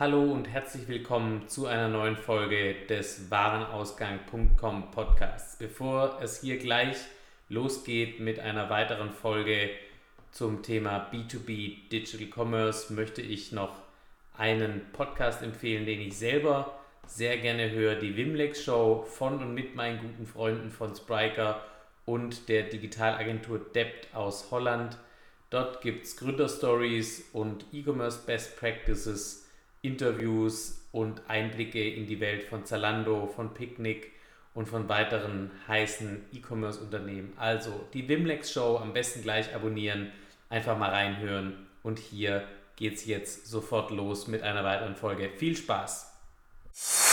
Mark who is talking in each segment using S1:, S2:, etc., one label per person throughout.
S1: Hallo und herzlich willkommen zu einer neuen Folge des Warenausgang.com Podcasts. Bevor es hier gleich losgeht mit einer weiteren Folge zum Thema B2B Digital Commerce, möchte ich noch einen Podcast empfehlen, den ich selber sehr gerne höre, die Wimlex Show von und mit meinen guten Freunden von Spriker und der Digitalagentur Debt aus Holland. Dort gibt es Gründerstories und E-Commerce Best Practices Interviews und Einblicke in die Welt von Zalando, von Picnic und von weiteren heißen E-Commerce-Unternehmen. Also die Wimlex Show am besten gleich abonnieren, einfach mal reinhören und hier geht's jetzt sofort los mit einer weiteren Folge. Viel Spaß!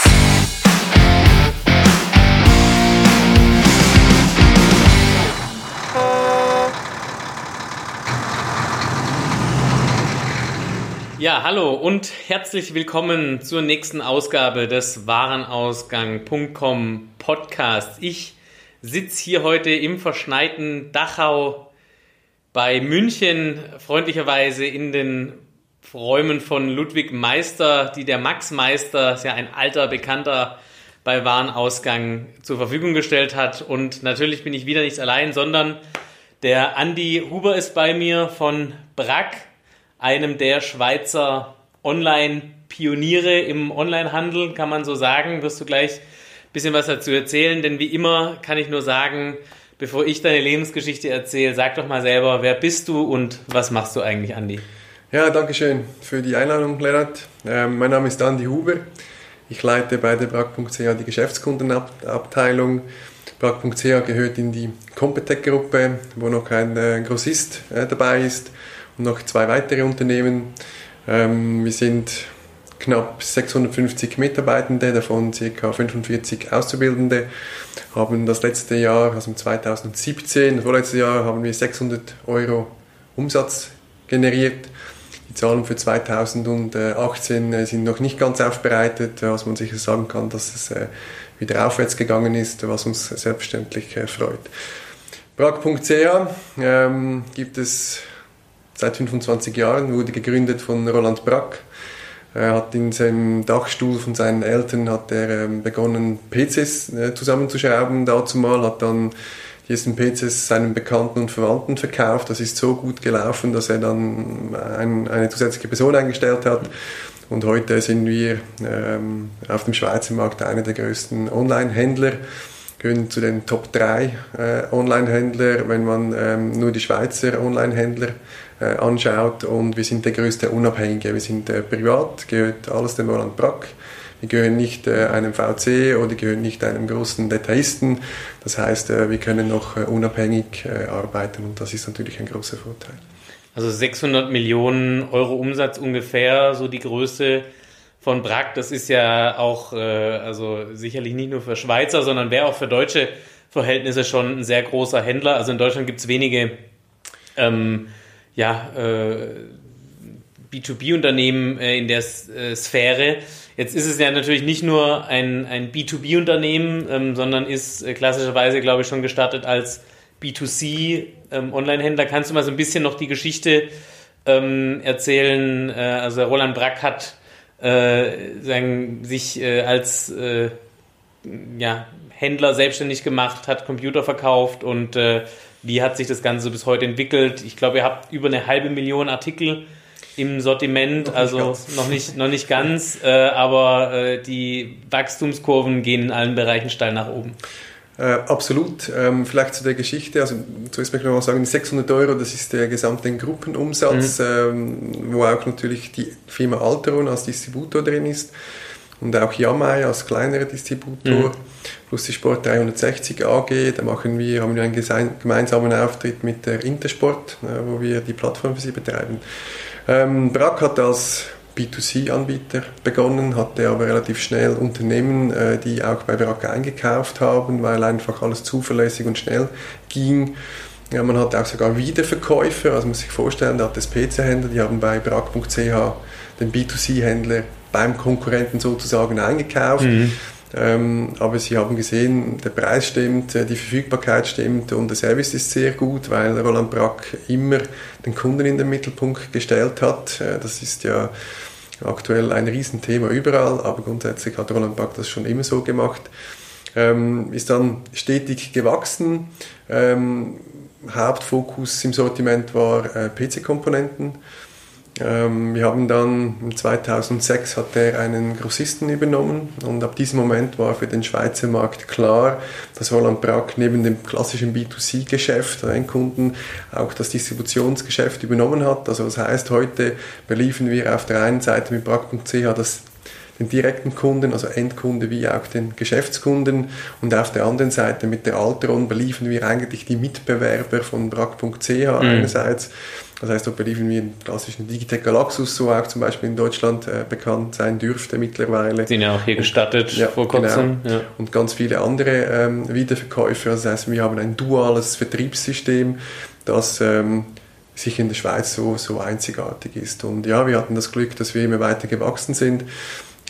S1: Ja, hallo und herzlich willkommen zur nächsten Ausgabe des Warenausgang.com Podcast. Ich sitze hier heute im verschneiten Dachau bei München, freundlicherweise in den Räumen von Ludwig Meister, die der Max Meister, ist ja ein alter Bekannter bei Warenausgang zur Verfügung gestellt hat. Und natürlich bin ich wieder nicht allein, sondern der Andi Huber ist bei mir von Brack einem der Schweizer Online-Pioniere im Onlinehandel, kann man so sagen. Wirst du gleich ein bisschen was dazu erzählen, denn wie immer kann ich nur sagen, bevor ich deine Lebensgeschichte erzähle, sag doch mal selber, wer bist du und was machst du eigentlich, Andi?
S2: Ja, danke schön für die Einladung, Lennart. Ähm, mein Name ist Andi Huber. Ich leite bei der Brack.ch die Geschäftskundenabteilung. Brack.ch gehört in die Competec-Gruppe, wo noch ein äh, Grossist äh, dabei ist noch zwei weitere Unternehmen. Ähm, wir sind knapp 650 Mitarbeitende, davon ca. 45 Auszubildende, haben das letzte Jahr, also 2017, vorletztes Jahr, haben wir 600 Euro Umsatz generiert. Die Zahlen für 2018 äh, sind noch nicht ganz aufbereitet, was man sicher sagen kann, dass es äh, wieder aufwärts gegangen ist, was uns selbstverständlich äh, freut. Prag.ch ähm, gibt es seit 25 Jahren, wurde gegründet von Roland Brack. Er hat in seinem Dachstuhl von seinen Eltern hat er ähm, begonnen, PCs äh, zusammenzuschrauben. Dazu mal hat dann die ersten PCs seinen Bekannten und Verwandten verkauft. Das ist so gut gelaufen, dass er dann ein, eine zusätzliche Person eingestellt hat. Und heute sind wir ähm, auf dem Schweizer Markt einer der größten Online-Händler gehören zu den Top 3 äh, Online-Händler, wenn man ähm, nur die Schweizer Online-Händler äh, anschaut. Und wir sind der größte Unabhängige. Wir sind äh, privat, gehört alles dem Roland Brack. Wir gehören nicht äh, einem VC oder gehören nicht einem großen Detailisten. Das heißt, äh, wir können noch äh, unabhängig arbeiten und das ist natürlich ein großer Vorteil.
S1: Also 600 Millionen Euro Umsatz ungefähr, so die Größe von Brack. Das ist ja auch, also sicherlich nicht nur für Schweizer, sondern wäre auch für deutsche Verhältnisse schon ein sehr großer Händler. Also in Deutschland gibt es wenige ähm, ja, äh, B2B-Unternehmen äh, in der äh, Sphäre. Jetzt ist es ja natürlich nicht nur ein, ein B2B-Unternehmen, ähm, sondern ist äh, klassischerweise, glaube ich, schon gestartet als B2C-Online-Händler. Ähm, Kannst du mal so ein bisschen noch die Geschichte ähm, erzählen? Äh, also Roland Brack hat äh, sagen, sich als ja, Händler selbstständig gemacht, hat Computer verkauft und wie hat sich das Ganze bis heute entwickelt? Ich glaube, ihr habt über eine halbe Million Artikel im Sortiment, noch also nicht noch nicht, noch nicht ganz, äh, aber äh, die Wachstumskurven gehen in allen Bereichen steil nach oben.
S2: Äh, absolut. Ähm, vielleicht zu der Geschichte. Also zuerst möchte ich noch mal sagen, 600 Euro, das ist der gesamte Gruppenumsatz, mhm. ähm, wo auch natürlich die Firma Alteron als Distributor drin ist und auch Yamai als kleinerer Distributor. Mhm plus die Sport 360 AG. Da machen wir, haben wir einen gemeinsamen Auftritt mit der Intersport, wo wir die Plattform für sie betreiben. Ähm, Brack hat als B2C-Anbieter begonnen, hatte aber relativ schnell Unternehmen, äh, die auch bei Brack eingekauft haben, weil einfach alles zuverlässig und schnell ging. Ja, man hat auch sogar Wiederverkäufer, also man muss sich vorstellen, da hat das PC-Händler, die haben bei brack.ch den B2C-Händler beim Konkurrenten sozusagen eingekauft. Mhm. Ähm, aber sie haben gesehen, der Preis stimmt, äh, die Verfügbarkeit stimmt und der Service ist sehr gut, weil Roland Brack immer den Kunden in den Mittelpunkt gestellt hat. Äh, das ist ja aktuell ein Riesenthema überall, aber grundsätzlich hat Roland Back das schon immer so gemacht. Ähm, ist dann stetig gewachsen. Ähm, Hauptfokus im Sortiment war äh, PC-Komponenten. Ähm, wir haben dann 2006 hat er einen Grossisten übernommen und ab diesem Moment war für den Schweizer Markt klar, dass Roland Brack neben dem klassischen B2C-Geschäft der Endkunden auch das Distributionsgeschäft übernommen hat. Also das heißt, heute beliefern wir auf der einen Seite mit Brack.ch das den direkten Kunden, also Endkunde wie auch den Geschäftskunden. Und auf der anderen Seite mit der Altron beliefern wir eigentlich die Mitbewerber von brack.ch mhm. einerseits. Das heißt, dort beliefern wir den klassischen Digitec Galaxus, so auch zum Beispiel in Deutschland äh, bekannt sein dürfte mittlerweile.
S1: Sind ja auch hier gestattet
S2: ja, vor kurzem. Genau. Ja. Und ganz viele andere ähm, Wiederverkäufer. Das heißt, wir haben ein duales Vertriebssystem, das ähm, sich in der Schweiz so, so einzigartig ist. Und ja, wir hatten das Glück, dass wir immer weiter gewachsen sind.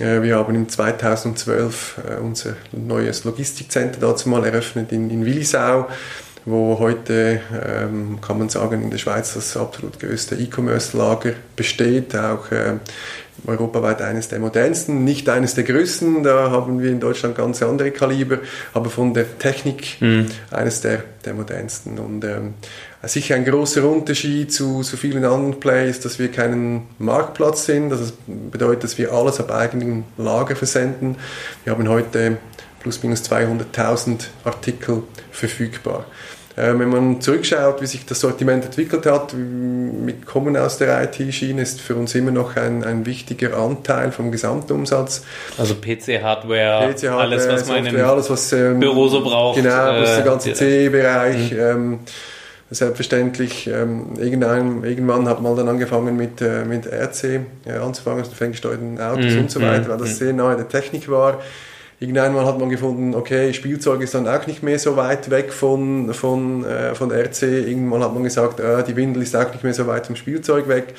S2: Äh, wir haben in 2012 äh, unser neues Logistikcenter dazu mal eröffnet in, in Willisau, wo heute, ähm, kann man sagen, in der Schweiz das absolut größte E-Commerce-Lager besteht, auch äh, europaweit eines der modernsten, nicht eines der größten, da haben wir in Deutschland ganz andere Kaliber, aber von der Technik mhm. eines der, der modernsten. Und ähm, sicher ein großer Unterschied zu, zu vielen anderen Plays, dass wir keinen Marktplatz sind. Das bedeutet, dass wir alles ab eigenem Lager versenden. Wir haben heute plus minus 200.000 Artikel verfügbar. Äh, wenn man zurückschaut, wie sich das Sortiment entwickelt hat, mit Kommen aus der IT-Schiene ist für uns immer noch ein, ein wichtiger Anteil vom Gesamtumsatz.
S1: Also PC-Hardware,
S2: PC alles, was man Software, in alles, was, ähm,
S1: Büro so braucht.
S2: Genau, was äh, der ganze CE-Bereich. Mhm. Ähm, selbstverständlich, ähm, irgendein, irgendwann hat man dann angefangen mit, äh, mit RC äh, anzufangen, also ferngesteuerten Autos mm, und so weiter, mm, weil das mm. sehr nahe der Technik war. Irgendwann hat man gefunden, okay, Spielzeug ist dann auch nicht mehr so weit weg von, von, äh, von RC. Irgendwann hat man gesagt, äh, die Windel ist auch nicht mehr so weit vom Spielzeug weg.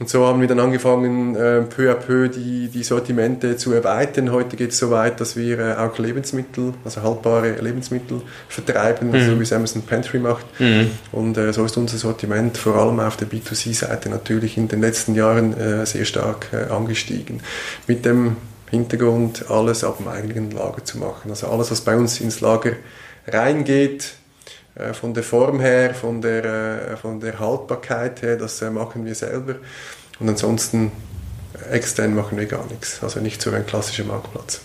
S2: Und so haben wir dann angefangen, äh, peu à peu die, die Sortimente zu erweitern. Heute geht es so weit, dass wir äh, auch Lebensmittel, also haltbare Lebensmittel vertreiben, mhm. also wie es Amazon Pantry macht. Mhm. Und äh, so ist unser Sortiment vor allem auf der B2C-Seite natürlich in den letzten Jahren äh, sehr stark äh, angestiegen. Mit dem Hintergrund, alles ab dem eigenen Lager zu machen. Also alles, was bei uns ins Lager reingeht, äh, von der Form her, von der, äh, von der Haltbarkeit her, das äh, machen wir selber. Und ansonsten extern machen wir gar nichts. Also nicht so ein klassischer Marktplatz.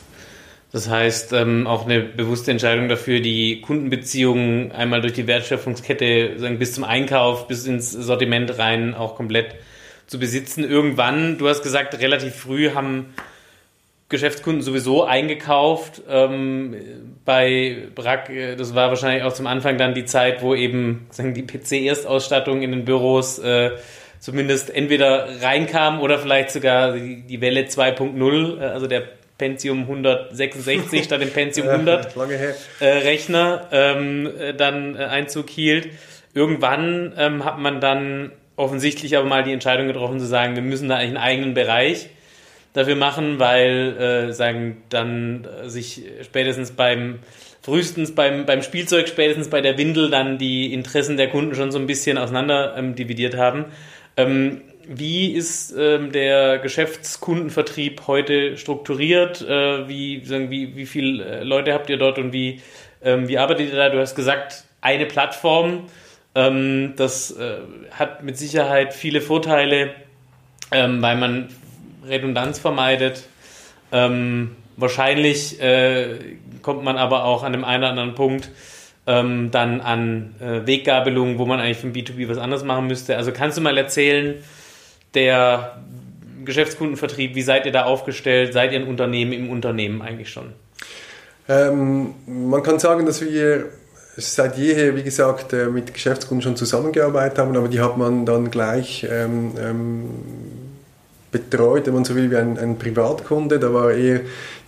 S1: Das heißt, ähm, auch eine bewusste Entscheidung dafür, die Kundenbeziehungen einmal durch die Wertschöpfungskette sagen, bis zum Einkauf, bis ins Sortiment rein auch komplett zu besitzen. Irgendwann, du hast gesagt, relativ früh haben Geschäftskunden sowieso eingekauft. Ähm, bei Brack, äh, das war wahrscheinlich auch zum Anfang dann die Zeit, wo eben sagen, die PC-Erstausstattung in den Büros äh, zumindest entweder reinkam oder vielleicht sogar die, die Welle 2.0, äh, also der Pentium 166 statt dem Pentium 100 äh, Rechner ähm, äh, dann Einzug hielt. Irgendwann ähm, hat man dann offensichtlich aber mal die Entscheidung getroffen zu sagen, wir müssen da eigentlich einen eigenen Bereich dafür machen, weil äh, sagen dann äh, sich spätestens beim frühestens beim, beim Spielzeug, spätestens bei der Windel dann die Interessen der Kunden schon so ein bisschen auseinander ähm, dividiert haben. Ähm, wie ist ähm, der Geschäftskundenvertrieb heute strukturiert? Äh, wie, sagen, wie, wie viele äh, Leute habt ihr dort und wie, ähm, wie arbeitet ihr da? Du hast gesagt, eine Plattform. Ähm, das äh, hat mit Sicherheit viele Vorteile, ähm, weil man Redundanz vermeidet. Ähm, wahrscheinlich äh, kommt man aber auch an dem einen oder anderen Punkt ähm, dann an äh, Weggabelungen, wo man eigentlich vom B2B was anderes machen müsste. Also kannst du mal erzählen, der Geschäftskundenvertrieb, wie seid ihr da aufgestellt? Seid ihr ein Unternehmen im Unternehmen eigentlich schon?
S2: Ähm, man kann sagen, dass wir seit jeher, wie gesagt, äh, mit Geschäftskunden schon zusammengearbeitet haben, aber die hat man dann gleich ähm, ähm, betreut, wenn man so will, wie ein, ein, Privatkunde. Da war eher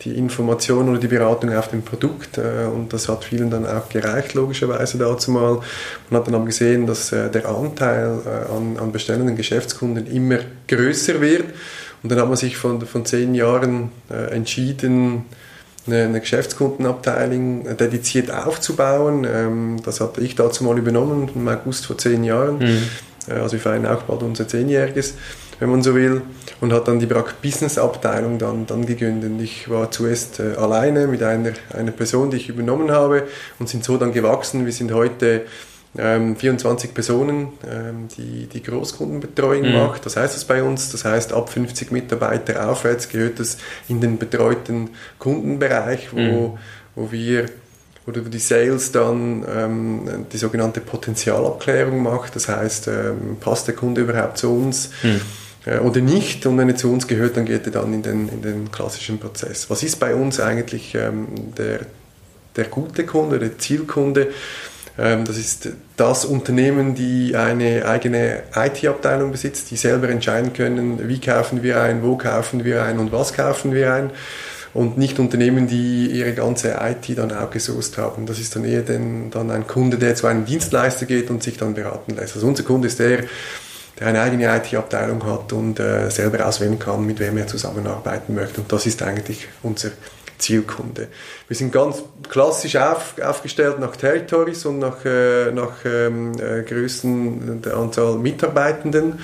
S2: die Information oder die Beratung auf dem Produkt äh, und das hat vielen dann auch gereicht, logischerweise dazu mal. Man hat dann auch gesehen, dass äh, der Anteil äh, an, an bestellenden Geschäftskunden immer größer wird und dann hat man sich von, von zehn Jahren äh, entschieden, eine, eine, Geschäftskundenabteilung dediziert aufzubauen. Ähm, das hatte ich dazu mal übernommen im August vor zehn Jahren. Mhm. Äh, also wir feiern auch bald unser Zehnjähriges. Wenn man so will, und hat dann die BRAC Business Abteilung dann, dann gegründet. Ich war zuerst äh, alleine mit einer, einer Person, die ich übernommen habe und sind so dann gewachsen. Wir sind heute ähm, 24 Personen, ähm, die die Großkundenbetreuung mhm. macht. Das heißt es bei uns, das heißt ab 50 Mitarbeiter aufwärts gehört es in den betreuten Kundenbereich, wo, mhm. wo wir oder die Sales dann ähm, die sogenannte Potenzialabklärung macht. Das heißt, ähm, passt der Kunde überhaupt zu uns hm. Oder nicht? Und wenn er zu uns gehört, dann geht er dann in den, in den klassischen Prozess. Was ist bei uns eigentlich ähm, der, der gute Kunde, der Zielkunde? Ähm, das ist das Unternehmen, die eine eigene IT-Abteilung besitzt, die selber entscheiden können, wie kaufen wir ein, wo kaufen wir ein und was kaufen wir ein und nicht Unternehmen, die ihre ganze IT dann outgesourced haben. Das ist dann eher den, dann ein Kunde, der zu einem Dienstleister geht und sich dann beraten lässt. Also unser Kunde ist der, der eine eigene IT-Abteilung hat und äh, selber auswählen kann, mit wem er zusammenarbeiten möchte. Und das ist eigentlich unser Zielkunde. Wir sind ganz klassisch auf, aufgestellt nach Territories und nach, äh, nach ähm, äh, Größen der Anzahl Mitarbeitenden.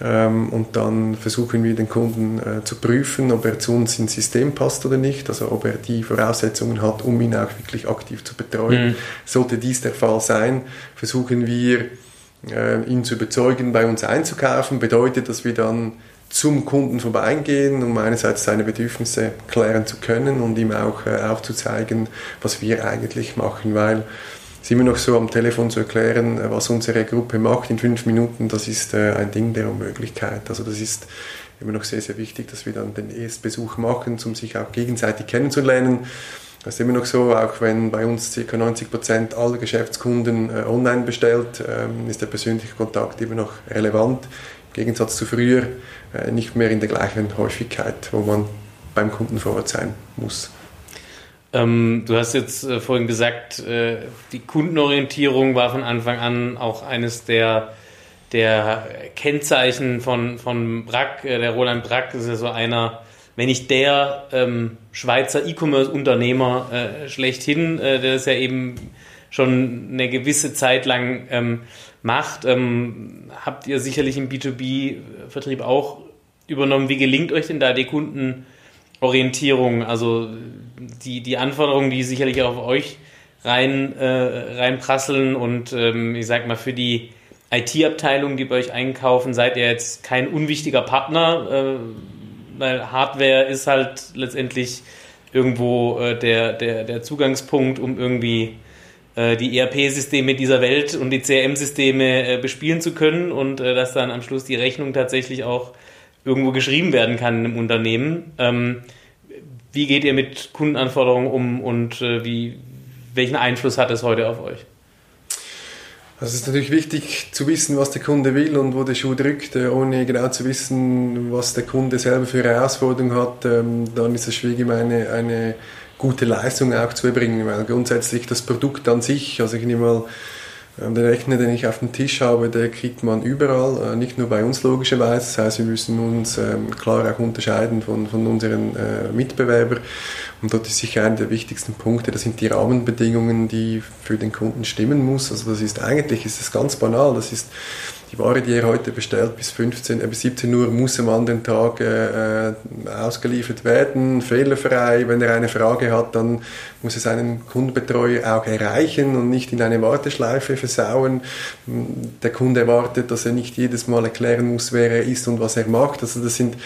S2: Ähm, und dann versuchen wir den Kunden äh, zu prüfen, ob er zu uns ins System passt oder nicht, also ob er die Voraussetzungen hat, um ihn auch wirklich aktiv zu betreuen. Mhm. Sollte dies der Fall sein, versuchen wir ihn zu überzeugen, bei uns einzukaufen. Bedeutet, dass wir dann zum Kunden vorbeigehen, um einerseits seine Bedürfnisse klären zu können und ihm auch äh, aufzuzeigen, was wir eigentlich machen, weil es immer noch so am Telefon zu erklären, äh, was unsere Gruppe macht in fünf Minuten, das ist äh, ein Ding der Unmöglichkeit. Also das ist immer noch sehr, sehr wichtig, dass wir dann den Erstbesuch machen, um sich auch gegenseitig kennenzulernen. Das ist immer noch so, auch wenn bei uns ca. 90 Prozent aller Geschäftskunden äh, online bestellt, ähm, ist der persönliche Kontakt immer noch relevant. Im Gegensatz zu früher nicht mehr in der gleichen Häufigkeit, wo man beim Kunden vor Ort sein muss.
S1: Ähm, du hast jetzt äh, vorhin gesagt, äh, die Kundenorientierung war von Anfang an auch eines der, der Kennzeichen von, von Brack. Äh, der Roland Brack ist ja so einer, wenn nicht der ähm, Schweizer E-Commerce-Unternehmer äh, schlechthin, äh, der es ja eben schon eine gewisse Zeit lang ähm, macht. Ähm, habt ihr sicherlich im B2B-Vertrieb auch übernommen. Wie gelingt euch denn da die Kunden? Orientierung, also die, die Anforderungen, die sicherlich auf euch rein, äh, reinprasseln und ähm, ich sag mal für die IT-Abteilung, die bei euch einkaufen, seid ihr jetzt kein unwichtiger Partner, äh, weil Hardware ist halt letztendlich irgendwo äh, der, der, der Zugangspunkt, um irgendwie äh, die ERP-Systeme dieser Welt und die CRM-Systeme äh, bespielen zu können und äh, dass dann am Schluss die Rechnung tatsächlich auch irgendwo geschrieben werden kann im Unternehmen. Ähm, wie geht ihr mit Kundenanforderungen um und äh, wie, welchen Einfluss hat es heute auf euch?
S2: Also es ist natürlich wichtig zu wissen, was der Kunde will und wo der Schuh drückt, äh, ohne genau zu wissen, was der Kunde selber für Herausforderungen hat. Ähm, dann ist es schwierig, eine, eine gute Leistung auch zu erbringen, weil grundsätzlich das Produkt an sich, also ich nehme mal den Rechner, den ich auf dem Tisch habe, der kriegt man überall, äh, nicht nur bei uns logischerweise. Das heißt, wir müssen uns ähm, klar auch unterscheiden von, von unseren äh, Mitbewerbern. Und dort ist sicher einer der wichtigsten Punkte, das sind die Rahmenbedingungen, die für den Kunden stimmen muss. Also das ist eigentlich, ist das ganz banal, das ist die Ware, die er heute bestellt, bis, 15, äh, bis 17 Uhr muss am anderen Tag äh, ausgeliefert werden, fehlerfrei. Wenn er eine Frage hat, dann muss er seinen Kundenbetreuer auch erreichen und nicht in eine Warteschleife versauen. Der Kunde erwartet, dass er nicht jedes Mal erklären muss, wer er ist und was er macht. Also das sind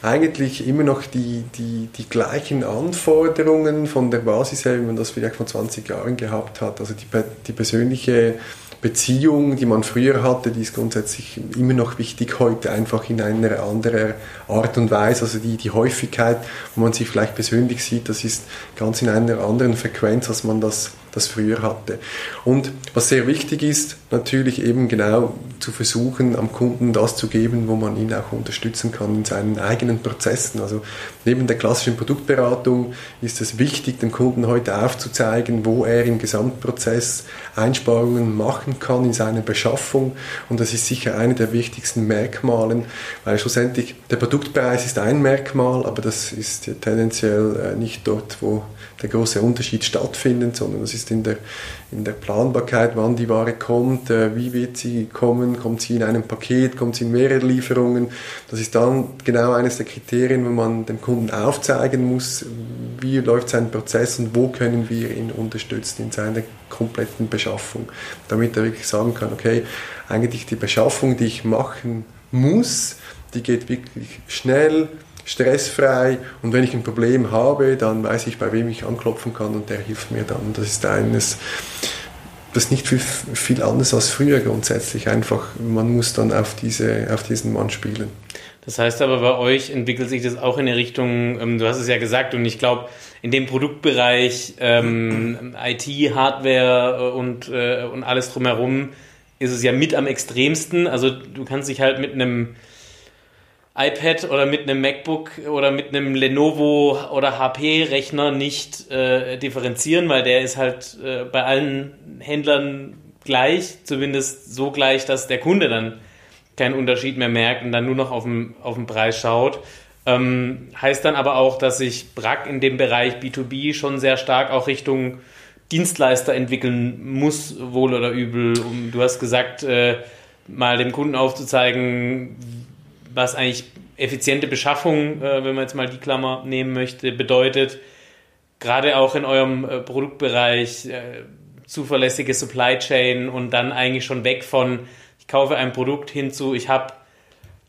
S2: eigentlich immer noch die, die, die gleichen Anforderungen von der Basis her, wie man das vielleicht vor 20 Jahren gehabt hat. Also die, die persönliche Beziehung, die man früher hatte, die ist grundsätzlich immer noch wichtig heute, einfach in einer anderen Art und Weise. Also die, die Häufigkeit, wo man sich vielleicht persönlich sieht, das ist ganz in einer anderen Frequenz, als man das das früher hatte. Und was sehr wichtig ist, natürlich eben genau zu versuchen, am Kunden das zu geben, wo man ihn auch unterstützen kann in seinen eigenen Prozessen. Also neben der klassischen Produktberatung ist es wichtig, dem Kunden heute aufzuzeigen, wo er im Gesamtprozess Einsparungen machen kann in seiner Beschaffung. Und das ist sicher eine der wichtigsten Merkmalen, weil schlussendlich der Produktpreis ist ein Merkmal, aber das ist tendenziell äh, nicht dort, wo der große Unterschied stattfindet, sondern das ist ist in der, in der Planbarkeit, wann die Ware kommt, äh, wie wird sie kommen, kommt sie in einem Paket, kommt sie in mehrere Lieferungen. Das ist dann genau eines der Kriterien, wo man dem Kunden aufzeigen muss, wie läuft sein Prozess und wo können wir ihn unterstützen in seiner kompletten Beschaffung, damit er wirklich sagen kann, okay, eigentlich die Beschaffung, die ich machen muss, die geht wirklich schnell, stressfrei und wenn ich ein Problem habe, dann weiß ich, bei wem ich anklopfen kann und der hilft mir dann. Das ist eines, das ist nicht viel, viel anders als früher grundsätzlich. Einfach, man muss dann auf, diese, auf diesen Mann spielen.
S1: Das heißt aber, bei euch entwickelt sich das auch in eine Richtung, ähm, du hast es ja gesagt, und ich glaube, in dem Produktbereich ähm, IT, Hardware und, äh, und alles drumherum ist es ja mit am extremsten. Also du kannst dich halt mit einem iPad oder mit einem MacBook oder mit einem Lenovo oder HP-Rechner nicht äh, differenzieren, weil der ist halt äh, bei allen Händlern gleich, zumindest so gleich, dass der Kunde dann keinen Unterschied mehr merkt und dann nur noch auf den, auf den Preis schaut. Ähm, heißt dann aber auch, dass sich Brack in dem Bereich B2B schon sehr stark auch Richtung Dienstleister entwickeln muss, wohl oder übel. Um, du hast gesagt, äh, mal dem Kunden aufzuzeigen, was eigentlich effiziente Beschaffung, äh, wenn man jetzt mal die Klammer nehmen möchte, bedeutet. Gerade auch in eurem äh, Produktbereich äh, zuverlässige Supply Chain und dann eigentlich schon weg von, ich kaufe ein Produkt hinzu, ich habe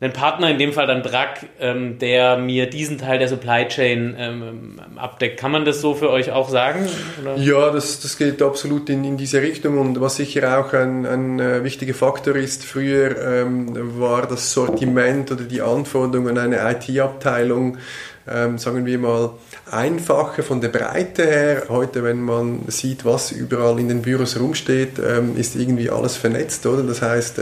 S1: einen Partner, in dem Fall dann Brack, ähm, der mir diesen Teil der Supply Chain ähm, abdeckt. Kann man das so für euch auch sagen?
S2: Oder? Ja, das, das geht absolut in, in diese Richtung und was sicher auch ein, ein äh, wichtiger Faktor ist, früher ähm, war das Sortiment oder die Anforderungen an eine IT-Abteilung, ähm, sagen wir mal, einfacher von der Breite her. Heute, wenn man sieht, was überall in den Büros rumsteht, ähm, ist irgendwie alles vernetzt, oder? Das heißt,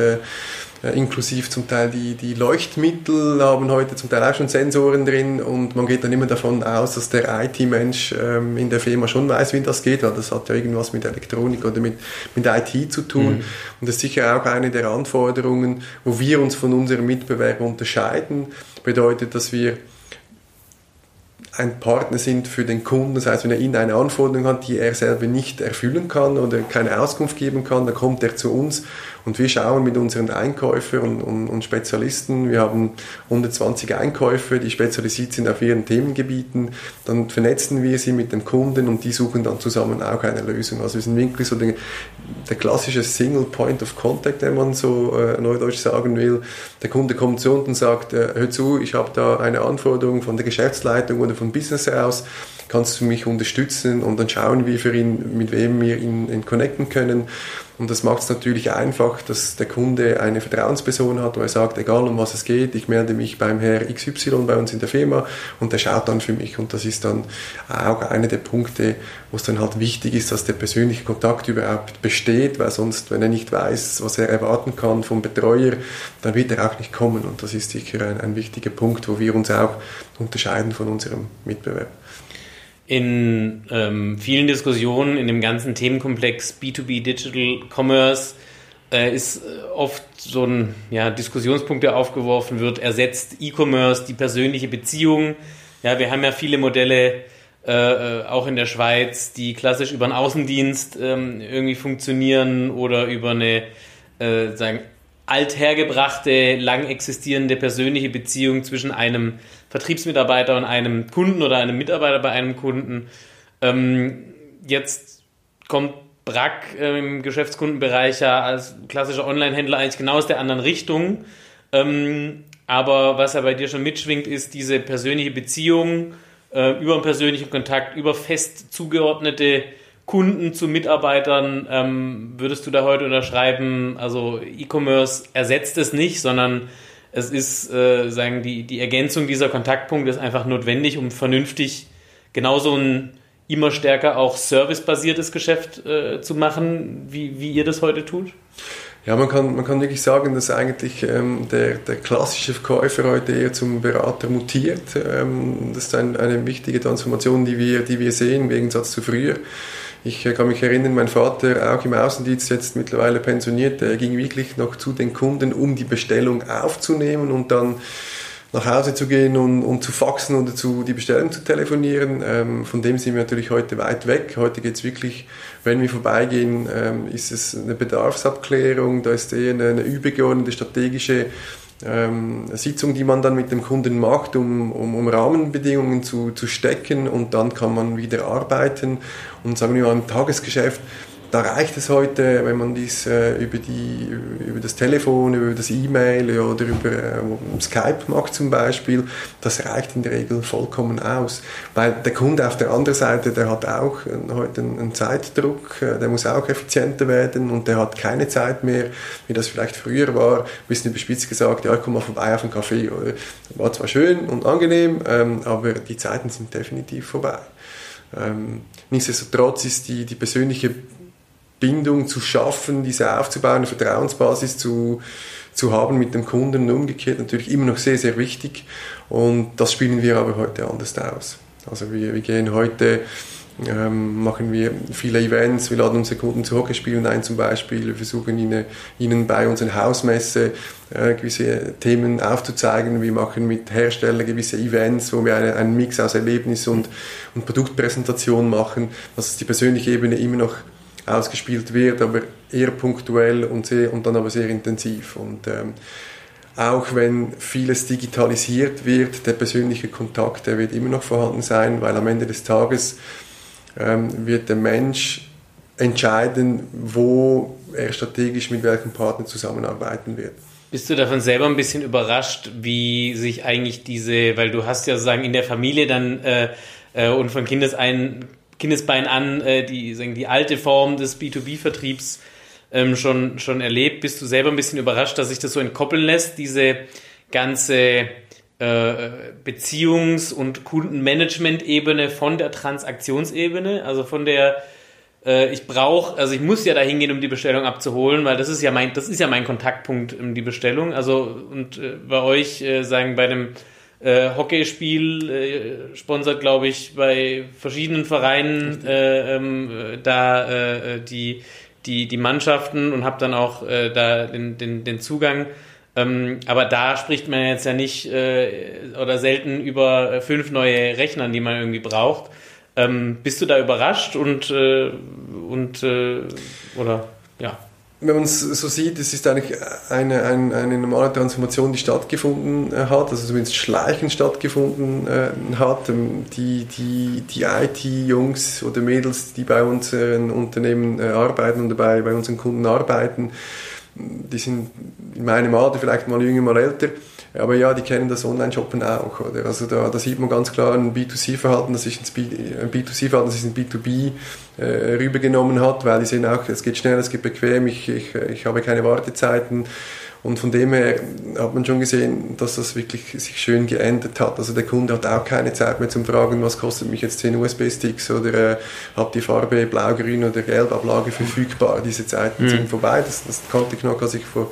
S2: äh, inklusive zum Teil die, die Leuchtmittel haben heute zum Teil auch schon Sensoren drin und man geht dann immer davon aus, dass der IT-Mensch ähm, in der Firma schon weiß, wie das geht, weil das hat ja irgendwas mit Elektronik oder mit, mit IT zu tun. Mhm. Und das ist sicher auch eine der Anforderungen, wo wir uns von unseren Mitbewerbern unterscheiden. Bedeutet, dass wir ein Partner sind für den Kunden. Das heißt, wenn er Ihnen eine Anforderung hat, die er selber nicht erfüllen kann oder keine Auskunft geben kann, dann kommt er zu uns und wir schauen mit unseren Einkäufern und, und, und Spezialisten, wir haben 120 Einkäufer, die spezialisiert sind auf ihren Themengebieten, dann vernetzen wir sie mit den Kunden und die suchen dann zusammen auch eine Lösung. Also wir sind wirklich so der, der klassische Single Point of Contact, wenn man so äh, neudeutsch sagen will. Der Kunde kommt zu uns und sagt, äh, hör zu, ich habe da eine Anforderung von der Geschäftsleitung oder vom Business aus, kannst du mich unterstützen und dann schauen wir für ihn, mit wem wir ihn, ihn connecten können. Und das macht es natürlich einfach, dass der Kunde eine Vertrauensperson hat, wo er sagt, egal um was es geht, ich melde mich beim Herr XY bei uns in der Firma und der schaut dann für mich. Und das ist dann auch einer der Punkte, wo es dann halt wichtig ist, dass der persönliche Kontakt überhaupt besteht, weil sonst, wenn er nicht weiß, was er erwarten kann vom Betreuer, dann wird er auch nicht kommen. Und das ist sicher ein, ein wichtiger Punkt, wo wir uns auch unterscheiden von unserem Mitbewerb
S1: in ähm, vielen Diskussionen in dem ganzen Themenkomplex B2B Digital Commerce äh, ist äh, oft so ein ja, Diskussionspunkt, der aufgeworfen wird, ersetzt E-Commerce die persönliche Beziehung. Ja, wir haben ja viele Modelle, äh, äh, auch in der Schweiz, die klassisch über einen Außendienst ähm, irgendwie funktionieren oder über eine äh, sagen, althergebrachte, lang existierende persönliche Beziehung zwischen einem Vertriebsmitarbeiter und einem Kunden oder einem Mitarbeiter bei einem Kunden. Ähm, jetzt kommt Brack äh, im Geschäftskundenbereich ja als klassischer Online-Händler eigentlich genau aus der anderen Richtung. Ähm, aber was ja bei dir schon mitschwingt, ist diese persönliche Beziehung äh, über einen persönlichen Kontakt, über fest zugeordnete Kunden zu Mitarbeitern. Ähm, würdest du da heute unterschreiben, also E-Commerce ersetzt es nicht, sondern es ist, äh, sagen die, die Ergänzung dieser Kontaktpunkte ist einfach notwendig, um vernünftig genauso ein immer stärker auch servicebasiertes Geschäft äh, zu machen, wie, wie ihr das heute tut?
S2: Ja, man kann, man kann wirklich sagen, dass eigentlich ähm, der, der klassische Verkäufer heute eher zum Berater mutiert. Ähm, das ist ein, eine wichtige Transformation, die wir, die wir sehen, im Gegensatz zu früher. Ich äh, kann mich erinnern, mein Vater, auch im Außendienst, jetzt mittlerweile pensioniert, der ging wirklich noch zu den Kunden, um die Bestellung aufzunehmen und dann nach Hause zu gehen und, und zu faxen oder zu die Bestellung zu telefonieren. Ähm, von dem sind wir natürlich heute weit weg. Heute geht es wirklich, wenn wir vorbeigehen, ähm, ist es eine Bedarfsabklärung, da ist eher eine, eine übergeordnete strategische ähm, Sitzung, die man dann mit dem Kunden macht, um, um, um Rahmenbedingungen zu, zu stecken und dann kann man wieder arbeiten. Und sagen wir mal im Tagesgeschäft da reicht es heute, wenn man dies äh, über, die, über das Telefon, über das E-Mail oder über äh, Skype macht zum Beispiel, das reicht in der Regel vollkommen aus. Weil der Kunde auf der anderen Seite, der hat auch äh, heute einen Zeitdruck, äh, der muss auch effizienter werden und der hat keine Zeit mehr, wie das vielleicht früher war, ein bisschen überspitzt gesagt, ja, ich komme mal vorbei auf einen Kaffee. War zwar schön und angenehm, ähm, aber die Zeiten sind definitiv vorbei. Ähm, nichtsdestotrotz ist die, die persönliche Bindung zu schaffen, diese aufzubauen, eine Vertrauensbasis zu, zu haben mit dem Kunden und umgekehrt natürlich immer noch sehr, sehr wichtig. Und das spielen wir aber heute anders aus. Also wir, wir gehen heute, ähm, machen wir viele Events, wir laden unsere Kunden zu Hockeyspielen ein zum Beispiel, wir versuchen ihnen, ihnen bei unseren Hausmesse äh, gewisse Themen aufzuzeigen, wir machen mit Herstellern gewisse Events, wo wir eine, einen Mix aus Erlebnis und, und Produktpräsentation machen, dass die persönliche Ebene immer noch ausgespielt wird, aber eher punktuell und, sehr, und dann aber sehr intensiv. Und ähm, auch wenn vieles digitalisiert wird, der persönliche Kontakt, der wird immer noch vorhanden sein, weil am Ende des Tages ähm, wird der Mensch entscheiden, wo er strategisch mit welchem Partner zusammenarbeiten wird.
S1: Bist du davon selber ein bisschen überrascht, wie sich eigentlich diese, weil du hast ja sozusagen in der Familie dann äh, äh, und von Kindesein, Kindesbein an äh, die, sagen, die alte Form des B2B-Vertriebs ähm, schon, schon erlebt. Bist du selber ein bisschen überrascht, dass sich das so entkoppeln lässt, diese ganze äh, Beziehungs- und Kundenmanagement-Ebene von der Transaktionsebene, also von der äh, ich brauche, also ich muss ja da hingehen, um die Bestellung abzuholen, weil das ist ja mein, das ist ja mein Kontaktpunkt, um die Bestellung. Also und äh, bei euch äh, sagen bei dem äh, Hockeyspiel äh, sponsert, glaube ich, bei verschiedenen Vereinen äh, ähm, da äh, äh, die, die, die Mannschaften und habe dann auch äh, da den, den, den Zugang. Ähm, aber da spricht man jetzt ja nicht oder selten über fünf neue Rechnern, die man irgendwie braucht. Ähm, bist du da überrascht und, und oder ja?
S2: Wenn man es so sieht, es ist eigentlich eine, eine, eine normale Transformation, die stattgefunden äh, hat, also zumindest schleichend stattgefunden äh, hat. Ähm, die, die, die IT-Jungs oder Mädels, die bei unseren Unternehmen äh, arbeiten und bei, bei unseren Kunden arbeiten, die sind in meinem Alter vielleicht mal jünger, mal älter aber ja, die kennen das Online-Shoppen auch. Oder? Also da, da, sieht man ganz klar ein B2C-Verhalten, das sich ein B2C-Verhalten, das sich ein B2B äh, rübergenommen hat, weil die sehen auch, es geht schnell, es geht bequem, ich, ich, ich habe keine Wartezeiten. Und von dem her hat man schon gesehen, dass das wirklich sich schön geändert hat. Also der Kunde hat auch keine Zeit mehr zum Fragen, was kostet mich jetzt 10 USB-Sticks oder äh, habt die Farbe blau, grün oder gelb Ablage verfügbar. Diese Zeiten mhm. sind vorbei. Das, das kannte ich noch, als ich vor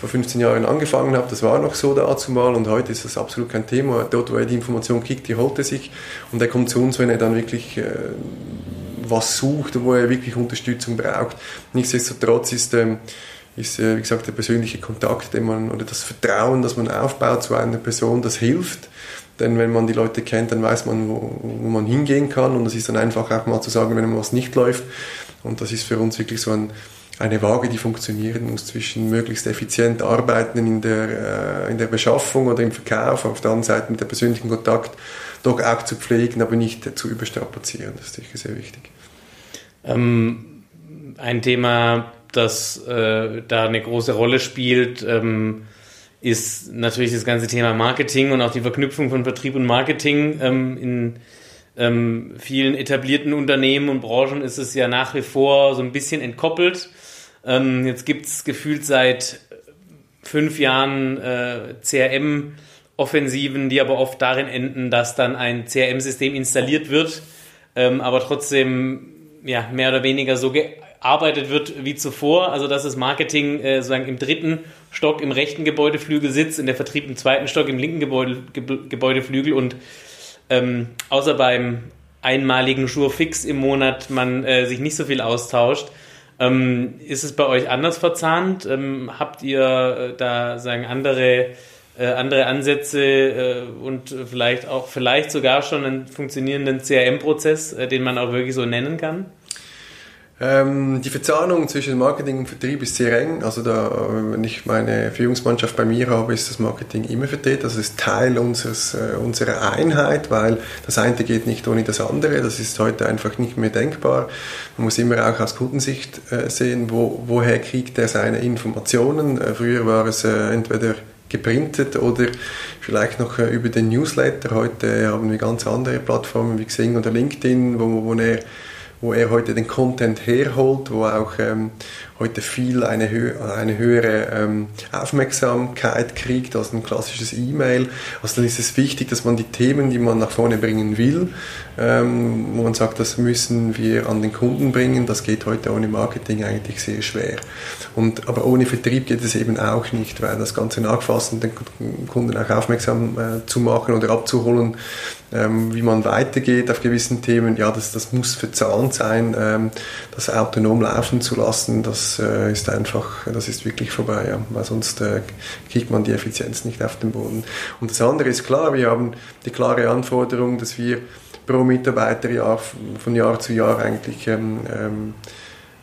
S2: vor 15 Jahren angefangen habe, das war noch so dazu mal und heute ist das absolut kein Thema. Dort, wo er die Information kriegt, die holt er sich und er kommt zu uns, wenn er dann wirklich äh, was sucht wo er wirklich Unterstützung braucht. Nichtsdestotrotz ist, ähm, ist äh, wie gesagt, der persönliche Kontakt, den man, oder das Vertrauen, das man aufbaut zu einer Person, das hilft. Denn wenn man die Leute kennt, dann weiß man, wo, wo man hingehen kann und es ist dann einfach auch mal zu sagen, wenn was nicht läuft. Und das ist für uns wirklich so ein, eine Waage, die funktionieren muss zwischen möglichst effizient arbeiten in der, äh, in der Beschaffung oder im Verkauf, auf der anderen Seite mit der persönlichen Kontakt doch auch zu pflegen, aber nicht zu überstrapazieren. Das ist sicher sehr wichtig.
S1: Ähm, ein Thema, das äh, da eine große Rolle spielt, ähm, ist natürlich das ganze Thema Marketing und auch die Verknüpfung von Vertrieb und Marketing ähm, in ähm, vielen etablierten Unternehmen und Branchen ist es ja nach wie vor so ein bisschen entkoppelt. Ähm, jetzt gibt es gefühlt seit fünf Jahren äh, CRM-Offensiven, die aber oft darin enden, dass dann ein CRM-System installiert wird, ähm, aber trotzdem ja, mehr oder weniger so gearbeitet wird wie zuvor. Also dass das Marketing äh, sozusagen im dritten Stock im rechten Gebäudeflügel sitzt, in der Vertrieb im zweiten Stock im linken Gebäude, Gebäudeflügel und ähm, außer beim einmaligen Schurfix im Monat man äh, sich nicht so viel austauscht. Ähm, ist es bei euch anders verzahnt? Ähm, habt ihr äh, da sagen andere äh, andere Ansätze äh, und vielleicht auch, vielleicht sogar schon einen funktionierenden CRM-Prozess, äh, den man auch wirklich so nennen kann?
S2: Ähm, die Verzahnung zwischen Marketing und Vertrieb ist sehr eng. Also da, wenn ich meine Führungsmannschaft bei mir habe, ist das Marketing immer vertreten. Das ist Teil unseres, äh, unserer Einheit, weil das eine geht nicht ohne das andere. Das ist heute einfach nicht mehr denkbar. Man muss immer auch aus Kundensicht äh, sehen, wo, woher kriegt er seine Informationen. Äh, früher war es äh, entweder geprintet oder vielleicht noch äh, über den Newsletter. Heute haben wir ganz andere Plattformen wie Xing oder LinkedIn, wo, wo er wo er heute den Content herholt, wo auch ähm, heute viel eine, hö eine höhere ähm, Aufmerksamkeit kriegt als ein klassisches E-Mail. Also dann ist es wichtig, dass man die Themen, die man nach vorne bringen will, ähm, wo man sagt, das müssen wir an den Kunden bringen, das geht heute ohne Marketing eigentlich sehr schwer. Und, aber ohne Vertrieb geht es eben auch nicht, weil das Ganze nachfassen, den Kunden auch aufmerksam äh, zu machen oder abzuholen, ähm, wie man weitergeht auf gewissen Themen, ja, das, das muss verzahnt sein, ähm, das autonom laufen zu lassen, das äh, ist einfach, das ist wirklich vorbei, ja, weil sonst äh, kriegt man die Effizienz nicht auf den Boden. Und das andere ist klar, wir haben die klare Anforderung, dass wir pro Mitarbeiter Jahr, von Jahr zu Jahr eigentlich ähm, ähm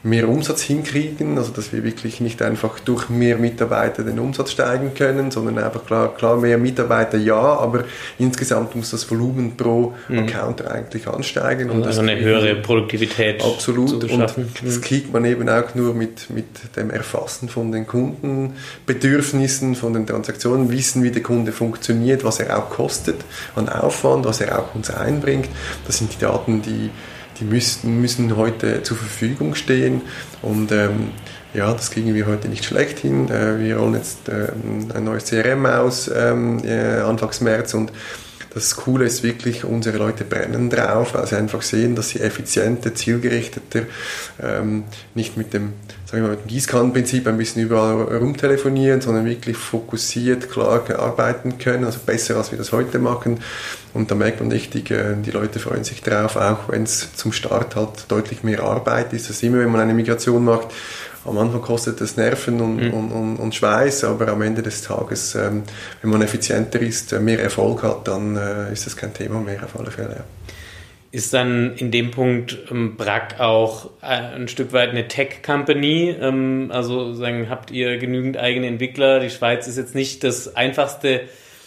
S2: mehr Umsatz hinkriegen, also dass wir wirklich nicht einfach durch mehr Mitarbeiter den Umsatz steigen können, sondern einfach klar, klar mehr Mitarbeiter ja, aber insgesamt muss das Volumen pro mhm. Account eigentlich ansteigen.
S1: Und also eine höhere Produktivität
S2: absolut. zu schaffen. Und das mhm. kriegt man eben auch nur mit, mit dem Erfassen von den Kundenbedürfnissen, von den Transaktionen, wissen, wie der Kunde funktioniert, was er auch kostet an Aufwand, was er auch uns einbringt. Das sind die Daten, die die müssen, müssen heute zur Verfügung stehen und ähm, ja, das kriegen wir heute nicht schlecht hin. Äh, wir rollen jetzt äh, ein neues CRM aus ähm, äh, Anfangs März und das Coole ist wirklich, unsere Leute brennen drauf, weil sie einfach sehen, dass sie effizienter, zielgerichteter, ähm, nicht mit dem, sagen wir mal, mit dem Gießkannenprinzip ein bisschen überall rumtelefonieren, sondern wirklich fokussiert, klar arbeiten können, also besser als wir das heute machen. Und da merkt man richtig, äh, die Leute freuen sich drauf, auch wenn es zum Start halt deutlich mehr Arbeit ist. Das ist immer, wenn man eine Migration macht, am Anfang kostet es Nerven und, mhm. und, und, und, Schweiß, aber am Ende des Tages, ähm, wenn man effizienter ist, äh, mehr Erfolg hat, dann äh, ist das kein Thema mehr auf alle Fälle. Ja.
S1: Ist dann in dem Punkt ähm, Brack auch äh, ein Stück weit eine Tech-Company? Ähm, also sagen, habt ihr genügend eigene Entwickler? Die Schweiz ist jetzt nicht das einfachste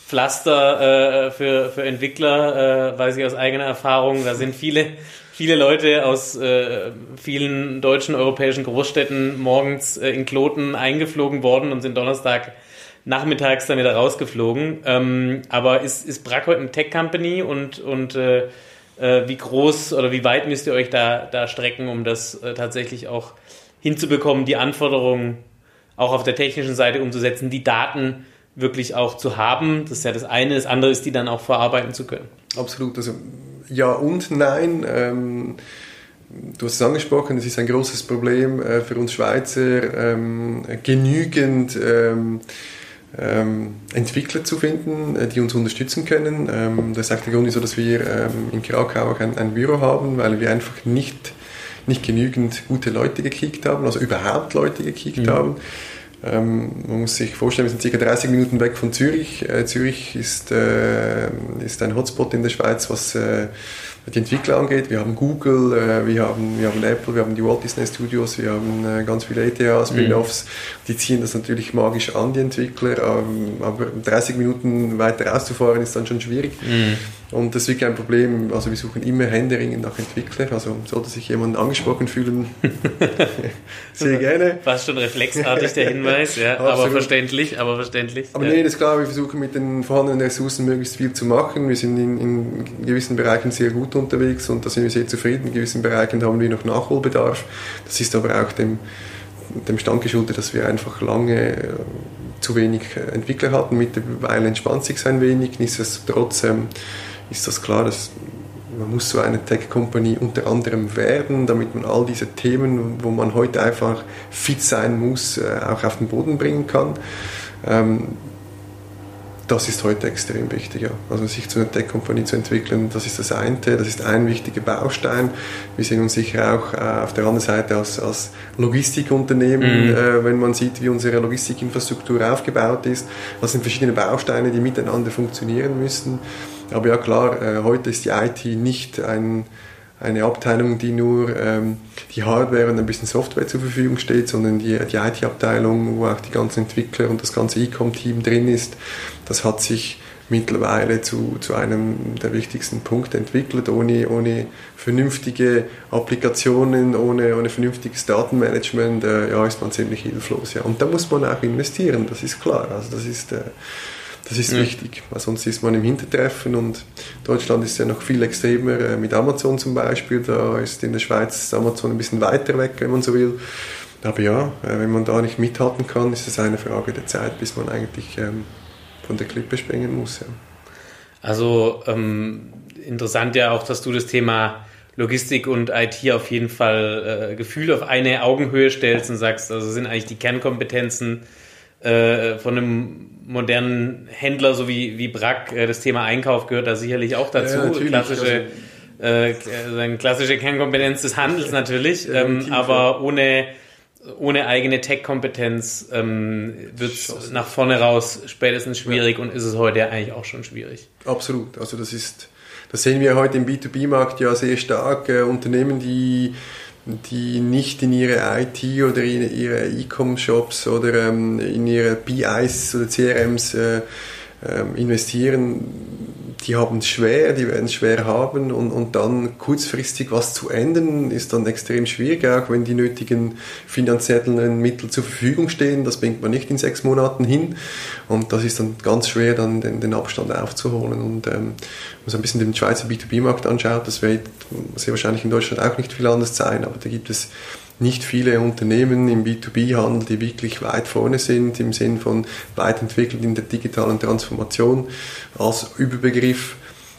S1: Pflaster äh, für, für Entwickler, äh, weiß ich aus eigener Erfahrung. Da sind viele viele Leute aus äh, vielen deutschen, europäischen Großstädten morgens äh, in Kloten eingeflogen worden und sind Donnerstag nachmittags dann wieder rausgeflogen. Ähm, aber ist, ist Brack heute eine Tech-Company und, und äh, äh, wie groß oder wie weit müsst ihr euch da, da strecken, um das äh, tatsächlich auch hinzubekommen, die Anforderungen auch auf der technischen Seite umzusetzen, die Daten wirklich auch zu haben. Das ist ja das eine. Das andere ist, die dann auch verarbeiten zu können.
S2: Absolut. Also ja und nein. Ähm, du hast es angesprochen, es ist ein großes Problem äh, für uns Schweizer, ähm, genügend ähm, Entwickler zu finden, äh, die uns unterstützen können. Ähm, das ist auch der Grund, wieso dass wir ähm, in Krakau auch ein, ein, Büro haben, weil wir einfach nicht, nicht genügend gute Leute gekriegt haben, also überhaupt Leute gekriegt mhm. haben. Ähm, man muss sich vorstellen, wir sind ca. 30 Minuten weg von Zürich. Äh, Zürich ist, äh, ist ein Hotspot in der Schweiz, was die Entwickler angeht. Wir haben Google, äh, wir, haben, wir haben Apple, wir haben die Walt Disney Studios, wir haben äh, ganz viele ETA, Spin-Offs. Mhm. Die ziehen das natürlich magisch an, die Entwickler. Ähm, aber 30 Minuten weiter rauszufahren ist dann schon schwierig. Mhm. Und das ist wirklich ein Problem. Also wir suchen immer händeringend nach Entwicklern. Also sollte sich jemand angesprochen fühlen, sehr gerne.
S1: Fast schon reflexartig der Hinweis, ja. aber verständlich, aber verständlich.
S2: Aber
S1: ja.
S2: nee, das ist klar, wir versuchen mit den vorhandenen Ressourcen möglichst viel zu machen. Wir sind in, in gewissen Bereichen sehr gut unterwegs und da sind wir sehr zufrieden. In gewissen Bereichen haben wir noch Nachholbedarf. Das ist aber auch dem, dem Stand geschuldet, dass wir einfach lange äh, zu wenig Entwickler hatten. Mittlerweile entspannt sich ein wenig. Nichtsdestotrotz ähm, ist das klar, dass man muss so eine Tech-Company unter anderem werden, damit man all diese Themen, wo man heute einfach fit sein muss, äh, auch auf den Boden bringen kann. Ähm, das ist heute extrem wichtig. Ja. Also sich zu einer Tech-Kompanie zu entwickeln, das ist das eine, das ist ein wichtiger Baustein. Wir sehen uns sicher auch äh, auf der anderen Seite als, als Logistikunternehmen, mhm. äh, wenn man sieht, wie unsere Logistikinfrastruktur aufgebaut ist. Das sind verschiedene Bausteine, die miteinander funktionieren müssen. Aber ja klar, äh, heute ist die IT nicht ein eine Abteilung, die nur ähm, die Hardware und ein bisschen Software zur Verfügung steht, sondern die, die IT-Abteilung, wo auch die ganzen Entwickler und das ganze E-Com-Team drin ist, das hat sich mittlerweile zu, zu einem der wichtigsten Punkte entwickelt. Ohne, ohne vernünftige Applikationen, ohne, ohne vernünftiges Datenmanagement äh, ja, ist man ziemlich hilflos. Ja. Und da muss man auch investieren, das ist klar. Also das ist... Äh, das ist ja. wichtig, weil sonst ist man im Hintertreffen und Deutschland ist ja noch viel extremer äh, mit Amazon zum Beispiel. Da ist in der Schweiz Amazon ein bisschen weiter weg, wenn man so will. Aber ja, äh, wenn man da nicht mithalten kann, ist es eine Frage der Zeit, bis man eigentlich ähm, von der Klippe springen muss. Ja.
S1: Also ähm, interessant ja auch, dass du das Thema Logistik und IT auf jeden Fall äh, Gefühl auf eine Augenhöhe stellst und sagst, also sind eigentlich die Kernkompetenzen äh, von einem modernen Händler, so wie, wie Brack, äh, das Thema Einkauf gehört da sicherlich auch dazu. Ja, klassische, also, äh, seine klassische Kernkompetenz des Handels natürlich, ähm, aber ohne, ohne eigene Tech-Kompetenz ähm, wird es nach vorne raus spätestens schwierig ja. und ist es heute eigentlich auch schon schwierig.
S2: Absolut, also das ist, das sehen wir heute im B2B-Markt ja sehr stark. Äh, Unternehmen, die die nicht in ihre IT oder in ihre E-Com-Shops oder ähm, in ihre BIs oder CRMs äh, ähm, investieren, die haben es schwer, die werden es schwer haben und, und dann kurzfristig was zu ändern, ist dann extrem schwierig, auch wenn die nötigen finanziellen Mittel zur Verfügung stehen. Das bringt man nicht in sechs Monaten hin und das ist dann ganz schwer, dann den, den Abstand aufzuholen. Und ähm, wenn man so ein bisschen den Schweizer B2B-Markt anschaut, das wird sehr wahrscheinlich in Deutschland auch nicht viel anders sein, aber da gibt es nicht viele Unternehmen im B2B-Handel, die wirklich weit vorne sind, im Sinn von weit entwickelt in der digitalen Transformation als Überbegriff.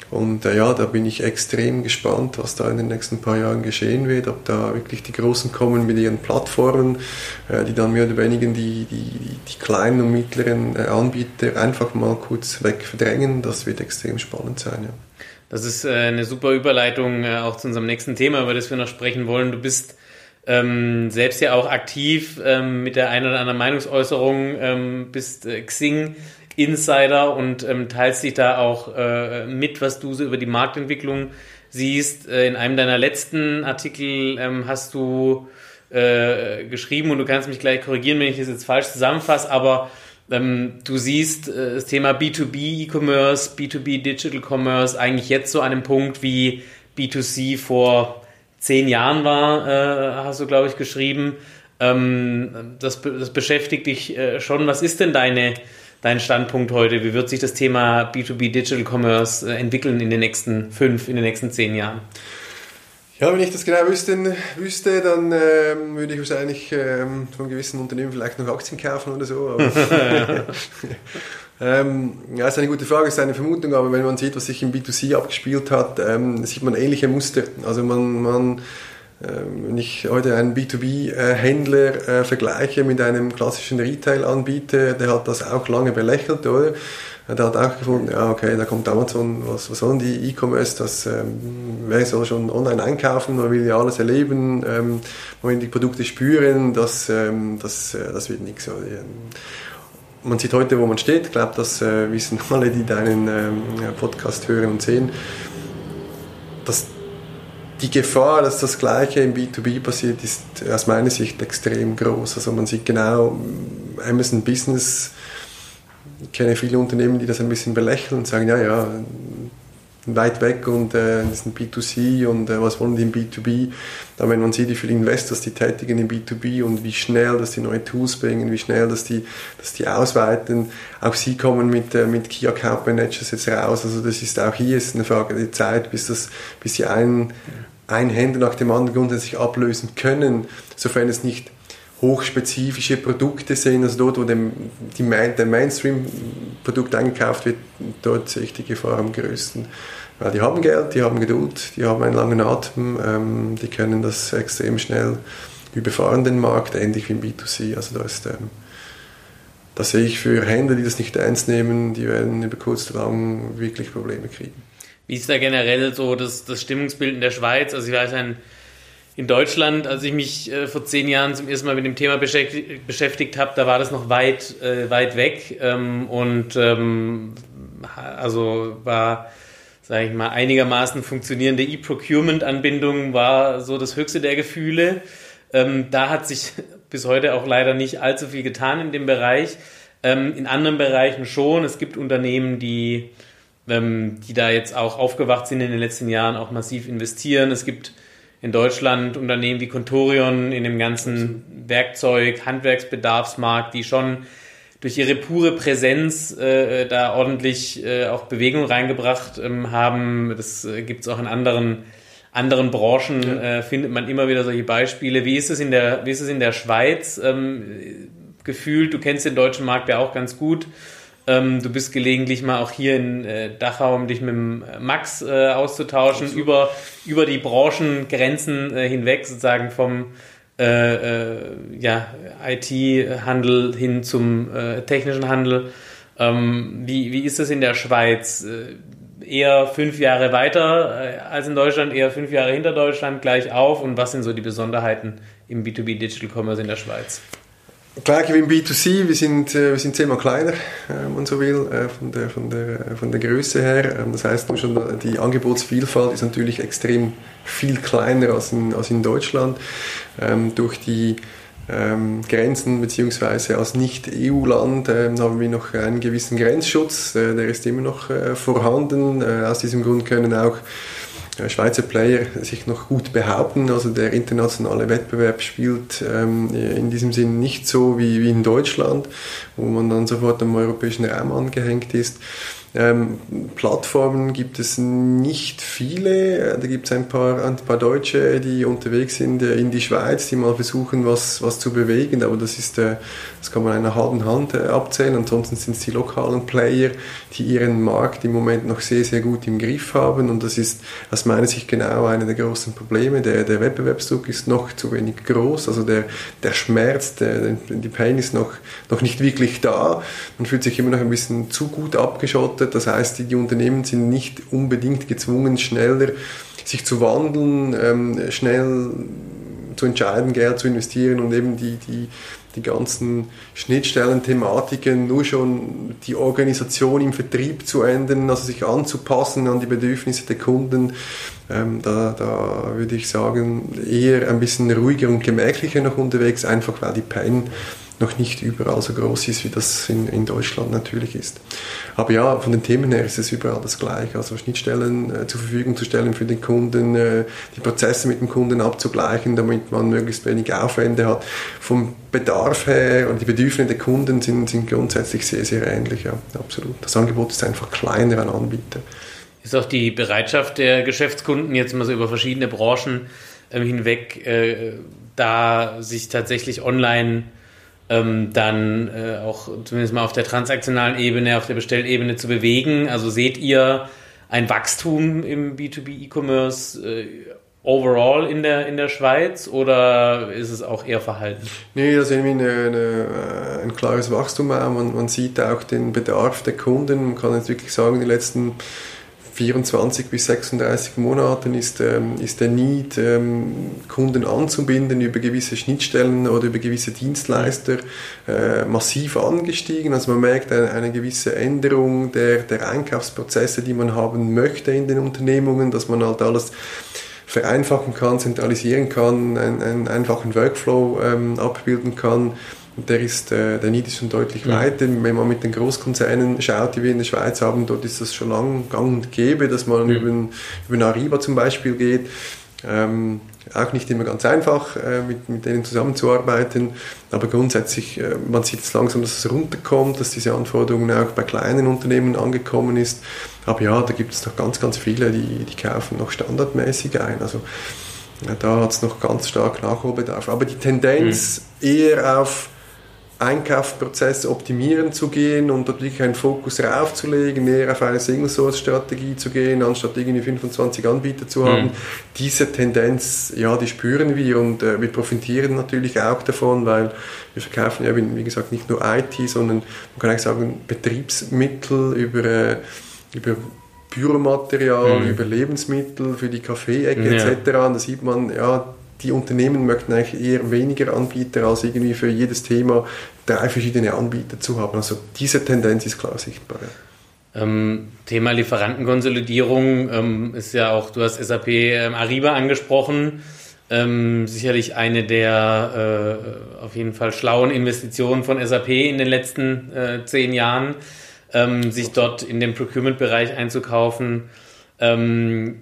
S2: Und äh, ja, da bin ich extrem gespannt, was da in den nächsten paar Jahren geschehen wird, ob da wirklich die Großen kommen mit ihren Plattformen, äh, die dann mehr oder weniger die, die, die kleinen und mittleren äh, Anbieter einfach mal kurz weg verdrängen. Das wird extrem spannend sein. Ja.
S1: Das ist äh, eine super Überleitung äh, auch zu unserem nächsten Thema, über das wir noch sprechen wollen. Du bist ähm, selbst ja auch aktiv ähm, mit der einen oder anderen Meinungsäußerung, ähm, bist äh, Xing Insider und ähm, teilst dich da auch äh, mit, was du so über die Marktentwicklung siehst. Äh, in einem deiner letzten Artikel ähm, hast du äh, geschrieben und du kannst mich gleich korrigieren, wenn ich das jetzt falsch zusammenfasse, aber ähm, du siehst äh, das Thema B2B E-Commerce, B2B Digital Commerce eigentlich jetzt so an einem Punkt wie B2C vor zehn Jahren war, äh, hast du, glaube ich, geschrieben. Ähm, das, das, beschäftigt dich äh, schon. Was ist denn deine, dein Standpunkt heute? Wie wird sich das Thema B2B Digital Commerce äh, entwickeln in den nächsten fünf, in den nächsten zehn Jahren?
S2: Ja, wenn ich das genau wüsste, wüsste dann ähm, würde ich wahrscheinlich ähm, von gewissen Unternehmen vielleicht noch Aktien kaufen oder so. Ähm, ja, ist eine gute Frage, ist eine Vermutung, aber wenn man sieht, was sich im B2C abgespielt hat, ähm, sieht man ähnliche Muster. Also man, man ähm, wenn ich heute einen B2B-Händler äh, vergleiche mit einem klassischen Retail-Anbieter, der hat das auch lange belächelt, oder? Der hat auch gefunden, ja, okay, da kommt Amazon, was, was sollen die E-Commerce, das, ähm, wer soll schon online einkaufen, man will ja alles erleben, ähm, man will die Produkte spüren, das, ähm, das, äh, das wird nichts man sieht heute, wo man steht. Ich glaube, das äh, wissen alle, die deinen ähm, Podcast hören und sehen. Dass die Gefahr, dass das Gleiche im B2B passiert, ist aus meiner Sicht extrem groß. Also man sieht genau, Amazon Business, ich kenne viele Unternehmen, die das ein bisschen belächeln und sagen, ja, ja, weit weg und äh, das ist ein B2C und äh, was wollen die im B2B. Da wenn man sieht, wie viele Investors die tätigen im B2B und wie schnell, dass die neue Tools bringen, wie schnell, dass die, dass die ausweiten. Auch sie kommen mit, äh, mit Key Account Managers jetzt raus. Also das ist auch hier ist eine Frage der Zeit, bis, das, bis sie einen, einen Händler nach dem anderen grundsätzlich ablösen können, sofern es nicht hochspezifische Produkte sind, also dort, wo dem, die, der Mainstream-Produkt eingekauft wird, dort sehe ich die Gefahr am größten. Weil die haben Geld, die haben Geduld, die haben einen langen Atem, ähm, die können das extrem schnell überfahren, den Markt, ähnlich wie im B2C. Also da ist, ähm, das sehe ich für Händler, die das nicht ernst nehmen, die werden über kurz oder lang wirklich Probleme kriegen.
S1: Wie ist da generell so das, das Stimmungsbild in der Schweiz? Also ich weiß, ein, in Deutschland, als ich mich äh, vor zehn Jahren zum ersten Mal mit dem Thema beschäftigt, beschäftigt habe, da war das noch weit, äh, weit weg ähm, und ähm, also war, sage ich mal, einigermaßen funktionierende E-Procurement-Anbindung war so das höchste der Gefühle. Ähm, da hat sich bis heute auch leider nicht allzu viel getan in dem Bereich. Ähm, in anderen Bereichen schon. Es gibt Unternehmen, die, ähm, die da jetzt auch aufgewacht sind in den letzten Jahren, auch massiv investieren. Es gibt in Deutschland Unternehmen wie Contorion in dem ganzen Werkzeug, Handwerksbedarfsmarkt, die schon durch ihre pure Präsenz äh, da ordentlich äh, auch Bewegung reingebracht ähm, haben. Das äh, gibt es auch in anderen anderen Branchen ja. äh, findet man immer wieder solche Beispiele. Wie ist es in der, wie ist es in der Schweiz ähm, gefühlt? Du kennst den deutschen Markt ja auch ganz gut. Ähm, du bist gelegentlich mal auch hier in äh, Dachau, um dich mit dem Max äh, auszutauschen, über, über die Branchengrenzen äh, hinweg, sozusagen vom äh, äh, ja, IT-Handel hin zum äh, technischen Handel. Ähm, wie, wie ist es in der Schweiz? eher fünf Jahre weiter äh, als in Deutschland, eher fünf Jahre hinter Deutschland, gleich auf? Und was sind so die Besonderheiten im B2B Digital Commerce in der Schweiz?
S2: Gleich wie im B2C, wir sind, äh, wir sind zehnmal kleiner, wenn man so will, äh, von der, von der, von der Größe her. Ähm, das heißt, schon die Angebotsvielfalt ist natürlich extrem viel kleiner als in, als in Deutschland. Ähm, durch die ähm, Grenzen, beziehungsweise als Nicht-EU-Land haben wir noch einen gewissen Grenzschutz, äh, der ist immer noch vorhanden. Aus diesem Grund können auch Schweizer Player sich noch gut behaupten. Also der internationale Wettbewerb spielt ähm, in diesem Sinn nicht so wie, wie in Deutschland, wo man dann sofort am europäischen Raum angehängt ist. Ähm, Plattformen gibt es nicht viele. Da gibt es ein paar, ein paar Deutsche, die unterwegs sind äh, in die Schweiz, die mal versuchen, was, was zu bewegen. Aber das ist, äh, das kann man einer halben Hand äh, abzählen. Ansonsten sind es die lokalen Player, die ihren Markt im Moment noch sehr, sehr gut im Griff haben. Und das ist aus meiner Sicht genau einer der großen Probleme. Der, der Wettbewerbsdruck ist noch zu wenig groß. Also der, der Schmerz, der, die Pain ist noch, noch nicht wirklich da. Man fühlt sich immer noch ein bisschen zu gut abgeschottet gefordert. Das heißt, die, die Unternehmen sind nicht unbedingt gezwungen, schneller sich zu wandeln, ähm, schnell zu entscheiden, Geld zu investieren und eben die, die, die ganzen Schnittstellen-Thematiken, nur schon die Organisation im Vertrieb zu ändern, also sich anzupassen an die Bedürfnisse der Kunden. Ähm, da, da würde ich sagen, eher ein bisschen ruhiger und gemächlicher noch unterwegs, einfach weil die Pain noch nicht überall so groß ist, wie das in, in Deutschland natürlich ist. Aber ja, von den Themen her ist es überall das Gleiche. Also Schnittstellen äh, zur Verfügung zu stellen für den Kunden, äh, die Prozesse mit dem Kunden abzugleichen, damit man möglichst wenig Aufwände hat. Vom Bedarf her und die Bedürfnisse der Kunden sind, sind grundsätzlich sehr, sehr ähnlich. Ja, absolut. Das Angebot ist einfach kleiner an Anbieter.
S1: Ist auch die Bereitschaft der Geschäftskunden jetzt mal so über verschiedene Branchen äh, hinweg, äh, da sich tatsächlich online ähm, dann äh, auch zumindest mal auf der transaktionalen Ebene, auf der Bestellebene zu bewegen? Also seht ihr ein Wachstum im B2B E-Commerce äh, overall in der, in der Schweiz oder ist es auch eher verhalten?
S2: Nee, da sehen wir eine, eine, ein klares Wachstum. Man, man sieht auch den Bedarf der Kunden. Man kann jetzt wirklich sagen, die letzten 24 bis 36 Monaten ist, ähm, ist der Need, ähm, Kunden anzubinden über gewisse Schnittstellen oder über gewisse Dienstleister äh, massiv angestiegen. Also man merkt eine, eine gewisse Änderung der, der Einkaufsprozesse, die man haben möchte in den Unternehmungen, dass man halt alles vereinfachen kann, zentralisieren kann, einen, einen einfachen Workflow ähm, abbilden kann der, ist, äh, der Need ist schon deutlich ja. weiter. Wenn man mit den Großkonzernen schaut, die wir in der Schweiz haben, dort ist das schon lang gang und gäbe, dass man ja. über, über Ariba zum Beispiel geht. Ähm, auch nicht immer ganz einfach, äh, mit, mit denen zusammenzuarbeiten, aber grundsätzlich, äh, man sieht es langsam, dass es runterkommt, dass diese Anforderungen auch bei kleinen Unternehmen angekommen ist. Aber ja, da gibt es noch ganz, ganz viele, die, die kaufen noch standardmäßig ein. Also ja, da hat es noch ganz stark Nachholbedarf. Aber die Tendenz mhm. eher auf Einkaufsprozess optimieren zu gehen und dort wirklich einen Fokus raufzulegen, näher auf eine Single-Source-Strategie zu gehen, anstatt irgendwie 25 Anbieter zu haben. Mhm. Diese Tendenz, ja, die spüren wir und äh, wir profitieren natürlich auch davon, weil wir verkaufen ja, wie gesagt, nicht nur IT, sondern man kann eigentlich sagen, Betriebsmittel über, äh, über Büromaterial, mhm. über Lebensmittel für die Kaffeeecke ja. etc. Und da sieht man, ja, die Unternehmen möchten eigentlich eher weniger Anbieter als irgendwie für jedes Thema drei verschiedene Anbieter zu haben. Also diese Tendenz ist klar sichtbar.
S1: Ja. Ähm, Thema Lieferantenkonsolidierung ähm, ist ja auch, du hast SAP ähm, Ariba angesprochen. Ähm, sicherlich eine der äh, auf jeden Fall schlauen Investitionen von SAP in den letzten äh, zehn Jahren, ähm, sich dort in den Procurement-Bereich einzukaufen. Ähm,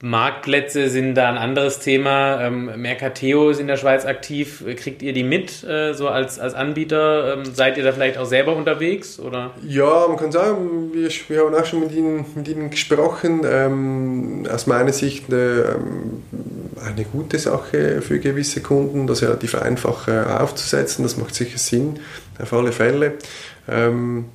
S1: Marktplätze sind da ein anderes Thema. Ähm, Mercateo ist in der Schweiz aktiv. Kriegt ihr die mit, äh, so als, als Anbieter? Ähm, seid ihr da vielleicht auch selber unterwegs? Oder?
S2: Ja, man kann sagen, wir, wir haben auch schon mit ihnen, mit ihnen gesprochen. Ähm, aus meiner Sicht eine, ähm, eine gute Sache für gewisse Kunden, das relativ einfach äh, aufzusetzen. Das macht sicher Sinn, auf alle Fälle. Ähm,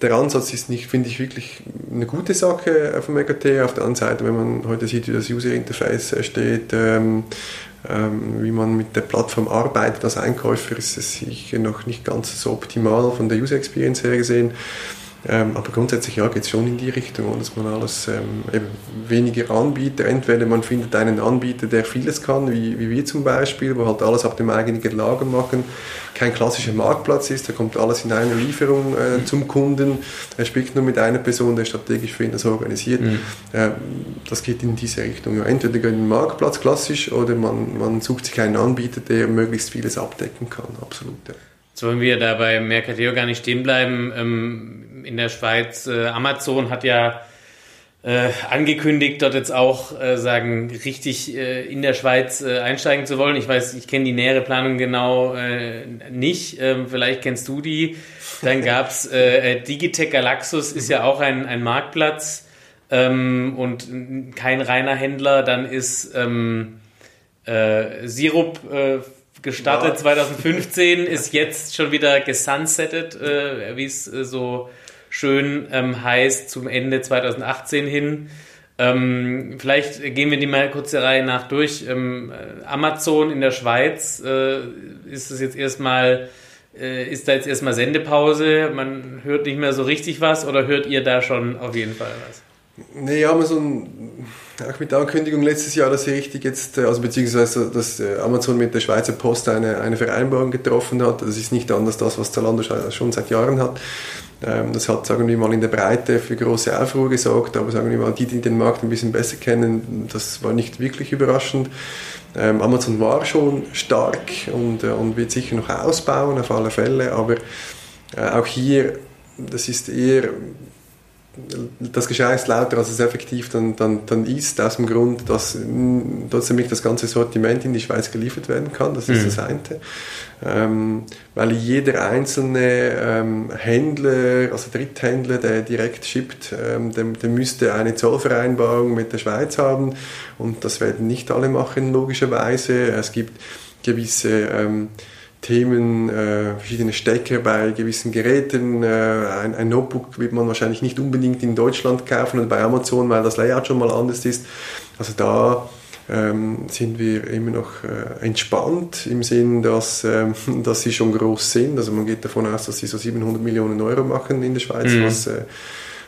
S2: der Ansatz ist nicht, finde ich, wirklich eine gute Sache vom MKT. Auf der anderen Seite, wenn man heute sieht, wie das User Interface steht, ähm, ähm, wie man mit der Plattform arbeitet als Einkäufer, ist es sicher noch nicht ganz so optimal von der User Experience her gesehen. Ähm, aber grundsätzlich ja, geht es schon in die Richtung, dass man alles ähm, weniger Anbieter, entweder man findet einen Anbieter, der vieles kann, wie, wie wir zum Beispiel, wo halt alles auf dem eigenen Lager machen, kein klassischer Marktplatz ist, da kommt alles in einer Lieferung äh, zum Kunden, er spricht nur mit einer Person, der strategisch für ihn das organisiert. Mhm. Ähm, das geht in diese Richtung. Ja. Entweder geht den Marktplatz klassisch oder man, man sucht sich einen Anbieter, der möglichst vieles abdecken kann, absolut. Ja.
S1: Jetzt wollen wir da bei Mercateo gar nicht stehen bleiben. In der Schweiz, äh, Amazon hat ja äh, angekündigt, dort jetzt auch äh, sagen, richtig äh, in der Schweiz äh, einsteigen zu wollen. Ich weiß, ich kenne die nähere Planung genau äh, nicht. Ähm, vielleicht kennst du die. Dann gab es äh, Digitech Galaxus, ist ja auch ein, ein Marktplatz ähm, und kein reiner Händler. Dann ist ähm, Sirup gestartet ja. 2015, ist jetzt schon wieder gesunsettet, wie es so schön ähm, heißt, zum Ende 2018 hin. Ähm, vielleicht gehen wir die mal kurz der Reihe nach durch. Ähm, äh, Amazon in der Schweiz äh, ist es jetzt erstmal, äh, ist da jetzt erstmal Sendepause? Man hört nicht mehr so richtig was oder hört ihr da schon auf jeden Fall was?
S2: Nee, Amazon auch mit der Ankündigung letztes Jahr, dass sie richtig jetzt, äh, also beziehungsweise dass äh, Amazon mit der Schweizer Post eine, eine Vereinbarung getroffen hat. Das ist nicht anders das, was Zalando schon seit Jahren hat. Ähm, das hat, sagen wir mal, in der Breite für große Aufruhr gesorgt, aber sagen wir mal, die, die den Markt ein bisschen besser kennen, das war nicht wirklich überraschend. Ähm, Amazon war schon stark und, äh, und wird sicher noch ausbauen, auf alle Fälle, aber auch hier, das ist eher das Geschrei ist lauter, als es effektiv dann, dann, dann ist, aus dem Grund, dass trotzdem nicht das ganze Sortiment in die Schweiz geliefert werden kann. Das ist mhm. das eine. Ähm, weil jeder einzelne ähm, Händler, also Dritthändler, der direkt shippt, ähm, der, der, müsste eine Zollvereinbarung mit der Schweiz haben und das werden nicht alle machen, logischerweise. Es gibt gewisse ähm, Themen, äh, verschiedene Stecker bei gewissen Geräten. Äh, ein, ein, Notebook wird man wahrscheinlich nicht unbedingt in Deutschland kaufen oder bei Amazon, weil das Layout schon mal anders ist. Also da ähm, sind wir immer noch äh, entspannt im Sinn, dass, ähm, dass sie schon groß sind. Also man geht davon aus, dass sie so 700 Millionen Euro machen in der Schweiz, mhm. was, äh,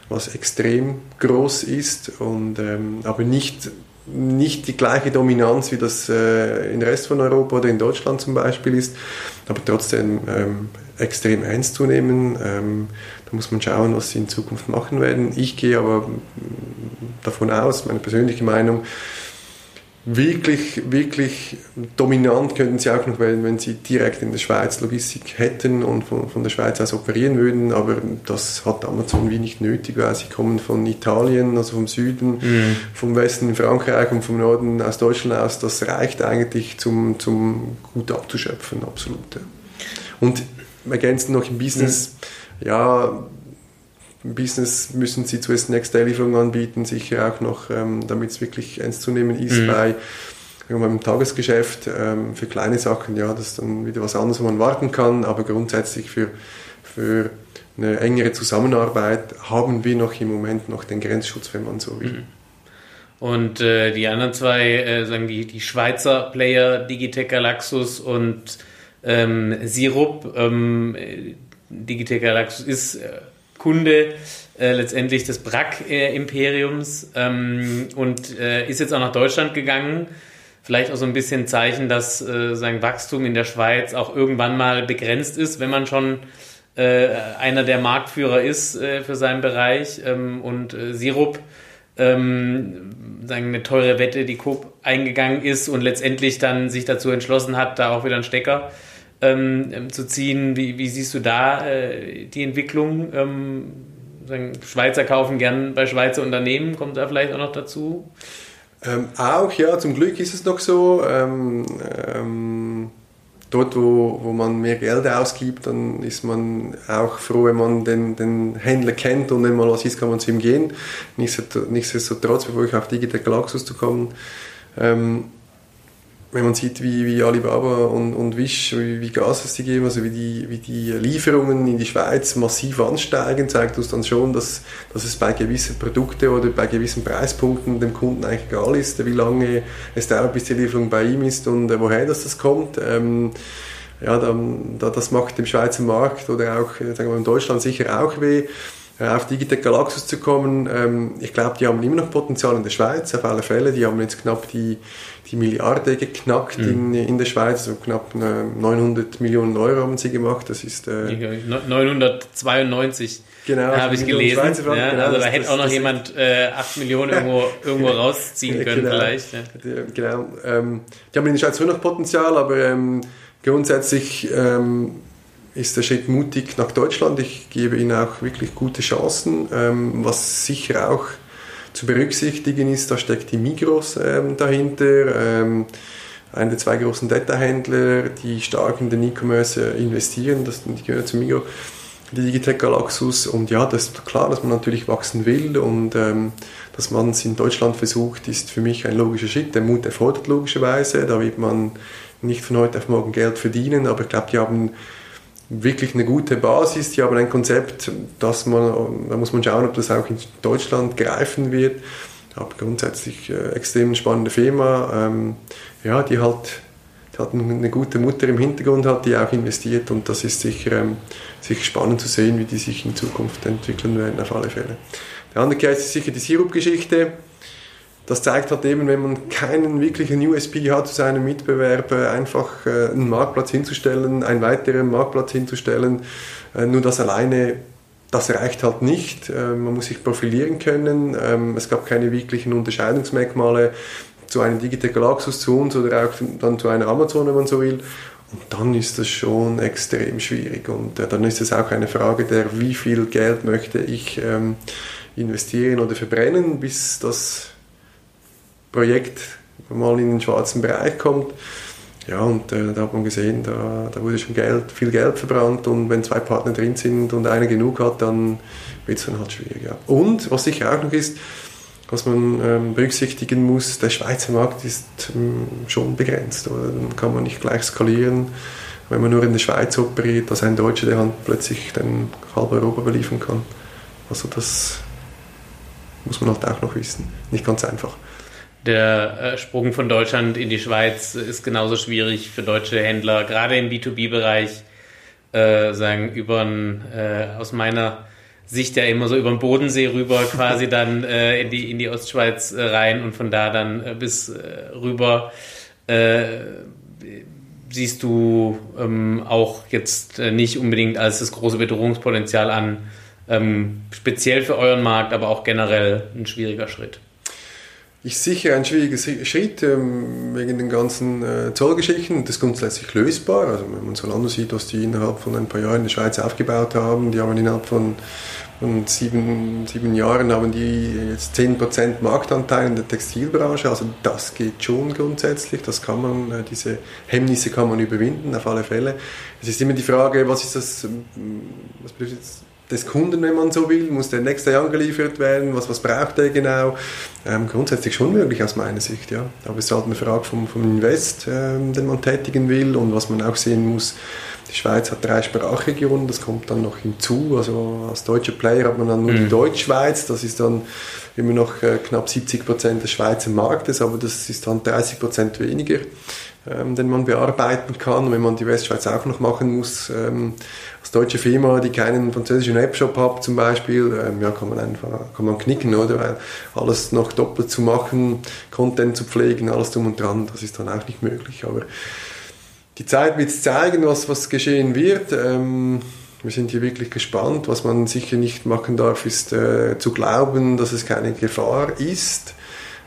S2: was extrem groß ist, und, ähm, aber nicht nicht die gleiche Dominanz, wie das äh, im Rest von Europa oder in Deutschland zum Beispiel ist, aber trotzdem ähm, extrem ernst zu nehmen. Ähm, da muss man schauen, was sie in Zukunft machen werden. Ich gehe aber davon aus, meine persönliche Meinung, wirklich, wirklich dominant könnten sie auch noch werden, wenn sie direkt in der Schweiz Logistik hätten und von, von der Schweiz aus operieren würden, aber das hat Amazon wie nicht nötig, weil sie kommen von Italien, also vom Süden, mhm. vom Westen in Frankreich und vom Norden aus Deutschland aus, das reicht eigentlich zum, zum gut abzuschöpfen, absolut. Und ergänzend noch im Business, mhm. ja, Business müssen sie zuerst Next-Day-Lieferungen anbieten, sicher auch noch, ähm, damit es wirklich ernst zu nehmen ist mhm. bei im Tagesgeschäft ähm, für kleine Sachen, ja, das ist dann wieder was anderes, wo man warten kann, aber grundsätzlich für, für eine engere Zusammenarbeit haben wir noch im Moment noch den Grenzschutz, wenn man so will. Mhm.
S1: Und äh, die anderen zwei, äh, sagen die, die Schweizer Player, Digitec Galaxus und ähm, Sirup. Ähm, Digitec Galaxus ist äh, Kunde äh, letztendlich des Brack-Imperiums ähm, und äh, ist jetzt auch nach Deutschland gegangen. Vielleicht auch so ein bisschen Zeichen, dass äh, sein Wachstum in der Schweiz auch irgendwann mal begrenzt ist, wenn man schon äh, einer der Marktführer ist äh, für seinen Bereich. Ähm, und äh, Sirup ähm, sagen, eine teure Wette, die Coop eingegangen ist und letztendlich dann sich dazu entschlossen hat, da auch wieder einen Stecker ähm, ähm, zu ziehen. Wie, wie, siehst du da äh, die Entwicklung? Ähm, Schweizer kaufen gern bei Schweizer Unternehmen, kommt da vielleicht auch noch dazu?
S2: Ähm, auch, ja, zum Glück ist es noch so. Ähm, dort, wo, wo man mehr Geld ausgibt, dann ist man auch froh, wenn man den, den Händler kennt und wenn mal was ist, kann man zu ihm gehen. Nichtsdestotrotz, bevor ich auf Digital Galaxus zu kommen, ähm, wenn man sieht, wie, wie Alibaba und, und Wish, wie, wie Gas es die geben, also wie die, wie die Lieferungen in die Schweiz massiv ansteigen, zeigt uns dann schon, dass, dass es bei gewissen Produkten oder bei gewissen Preispunkten dem Kunden eigentlich egal ist, wie lange es dauert, bis die Lieferung bei ihm ist und äh, woher das, das kommt. Ähm, ja, dann, da, das macht dem Schweizer Markt oder auch äh, sagen wir, in Deutschland sicher auch weh. Äh, auf Digitec Galaxus zu kommen, ähm, ich glaube, die haben immer noch Potenzial in der Schweiz, auf alle Fälle. Die haben jetzt knapp die, die Milliarde geknackt mhm. in, in der Schweiz, also knapp 900 äh, Millionen Euro haben sie gemacht. Das ist
S1: äh, 992. Genau, habe ich gelesen. Ja, genau, also da hätte das, auch noch das, jemand äh, 8 Millionen irgendwo, irgendwo rausziehen können,
S2: genau,
S1: vielleicht. Ja.
S2: Genau. Ähm, die haben in der Schweiz immer noch Potenzial, aber ähm, grundsätzlich ähm, ist der Schritt mutig nach Deutschland. Ich gebe ihnen auch wirklich gute Chancen. Ähm, was sicher auch zu berücksichtigen ist, da steckt die Migros ähm, dahinter. Ähm, einer der zwei großen Detailhändler, die stark in den E-Commerce investieren, das, die gehören zu Migros, die Digitec Galaxus. Und ja, das ist klar, dass man natürlich wachsen will und ähm, dass man es in Deutschland versucht, ist für mich ein logischer Schritt. Der Mut erfordert logischerweise, da wird man nicht von heute auf morgen Geld verdienen, aber ich glaube, die haben wirklich eine gute Basis. Die haben ein Konzept, das man, da muss man schauen, ob das auch in Deutschland greifen wird. Aber grundsätzlich äh, extrem spannende Firma, ähm, ja, die halt die hat eine gute Mutter im Hintergrund hat, die auch investiert und das ist sicher, ähm, sicher spannend zu sehen, wie die sich in Zukunft entwickeln werden, auf alle Fälle. Der andere Case ist sicher die Sirup-Geschichte das zeigt halt eben, wenn man keinen wirklichen USP hat zu seinem Mitbewerber, einfach äh, einen Marktplatz hinzustellen, einen weiteren Marktplatz hinzustellen, äh, nur das alleine, das reicht halt nicht. Äh, man muss sich profilieren können. Ähm, es gab keine wirklichen Unterscheidungsmerkmale zu einem Digital Galaxus zu uns oder auch dann zu einer Amazon, wenn man so will. Und dann ist das schon extrem schwierig. Und dann ist es auch eine Frage der, wie viel Geld möchte ich ähm, investieren oder verbrennen, bis das Projekt mal in den schwarzen Bereich kommt. Ja, und äh, da hat man gesehen, da, da wurde schon Geld, viel Geld verbrannt und wenn zwei Partner drin sind und einer genug hat, dann wird es dann halt schwierig. Ja. Und was sicher auch noch ist, was man ähm, berücksichtigen muss, der Schweizer Markt ist ähm, schon begrenzt. Oder? Dann kann man nicht gleich skalieren, wenn man nur in der Schweiz operiert, dass ein Deutscher der Hand plötzlich dann halb Europa beliefern kann. Also das muss man halt auch noch wissen. Nicht ganz einfach
S1: der äh, Sprung von Deutschland in die Schweiz ist genauso schwierig für deutsche Händler, gerade im B2B-Bereich, äh, sagen, über äh, aus meiner Sicht ja immer so über den Bodensee rüber quasi dann äh, in, die, in die Ostschweiz äh, rein und von da dann äh, bis rüber. Äh, siehst du ähm, auch jetzt nicht unbedingt als das große Bedrohungspotenzial an, ähm, speziell für euren Markt, aber auch generell ein schwieriger Schritt
S2: ist sicher ein schwieriger Schritt ähm, wegen den ganzen äh, Zollgeschichten. Das ist grundsätzlich lösbar. Also wenn man Zalando sieht, was die innerhalb von ein paar Jahren in der Schweiz aufgebaut haben, die haben innerhalb von, von sieben, sieben Jahren haben die jetzt 10% Marktanteil in der Textilbranche. Also das geht schon grundsätzlich. Das kann man, äh, diese Hemmnisse kann man überwinden, auf alle Fälle. Es ist immer die Frage, was ist das, ähm, was bedeutet des Kunden, wenn man so will, muss der nächste Jahr angeliefert werden, was, was braucht er genau. Ähm, grundsätzlich schon möglich aus meiner Sicht, ja. Aber es ist halt eine Frage vom, vom Invest, ähm, den man tätigen will und was man auch sehen muss, die Schweiz hat drei Sprachregionen, das kommt dann noch hinzu. Also als deutscher Player hat man dann nur mhm. die Deutschschweiz, das ist dann immer noch äh, knapp 70 Prozent des Schweizer Marktes, aber das ist dann 30 Prozent weniger, ähm, den man bearbeiten kann. Wenn man die Westschweiz auch noch machen muss, ähm, als deutsche Firma, die keinen französischen App-Shop hat zum Beispiel, ähm, ja, kann man einfach kann man knicken, oder? Weil alles noch doppelt zu machen, Content zu pflegen, alles drum und dran, das ist dann auch nicht möglich. Aber die Zeit wird zeigen, was, was geschehen wird. Ähm, wir sind hier wirklich gespannt. Was man sicher nicht machen darf, ist äh, zu glauben, dass es keine Gefahr ist.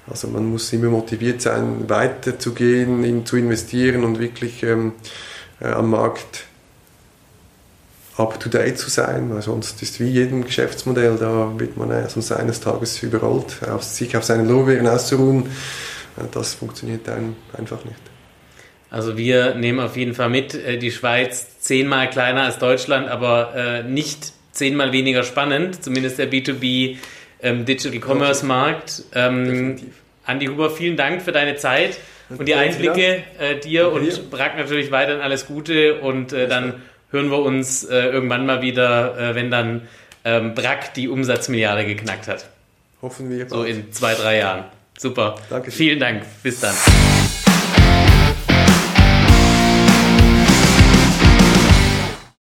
S2: Also man muss immer motiviert sein, weiterzugehen, in, zu investieren und wirklich ähm, äh, am Markt up-to-date zu sein, weil sonst ist wie jedem Geschäftsmodell, da wird man äh, sonst eines Tages überrollt, auf, sich auf seinen Lorbeeren auszuruhen. Äh, das funktioniert ein, einfach nicht.
S1: Also wir nehmen auf jeden Fall mit, äh, die Schweiz zehnmal kleiner als Deutschland, aber äh, nicht zehnmal weniger spannend, zumindest der B2B ähm, Digital Commerce Markt. Ähm, Andi Huber, vielen Dank für deine Zeit und die Einblicke äh, dir und Brack natürlich weiterhin alles Gute und äh, dann hören wir uns äh, irgendwann mal wieder, äh, wenn dann ähm, Brack die Umsatzmilliarde geknackt hat.
S2: Hoffen wir.
S1: So in zwei, drei Jahren. Super. Danke. Vielen Dank. Bis dann.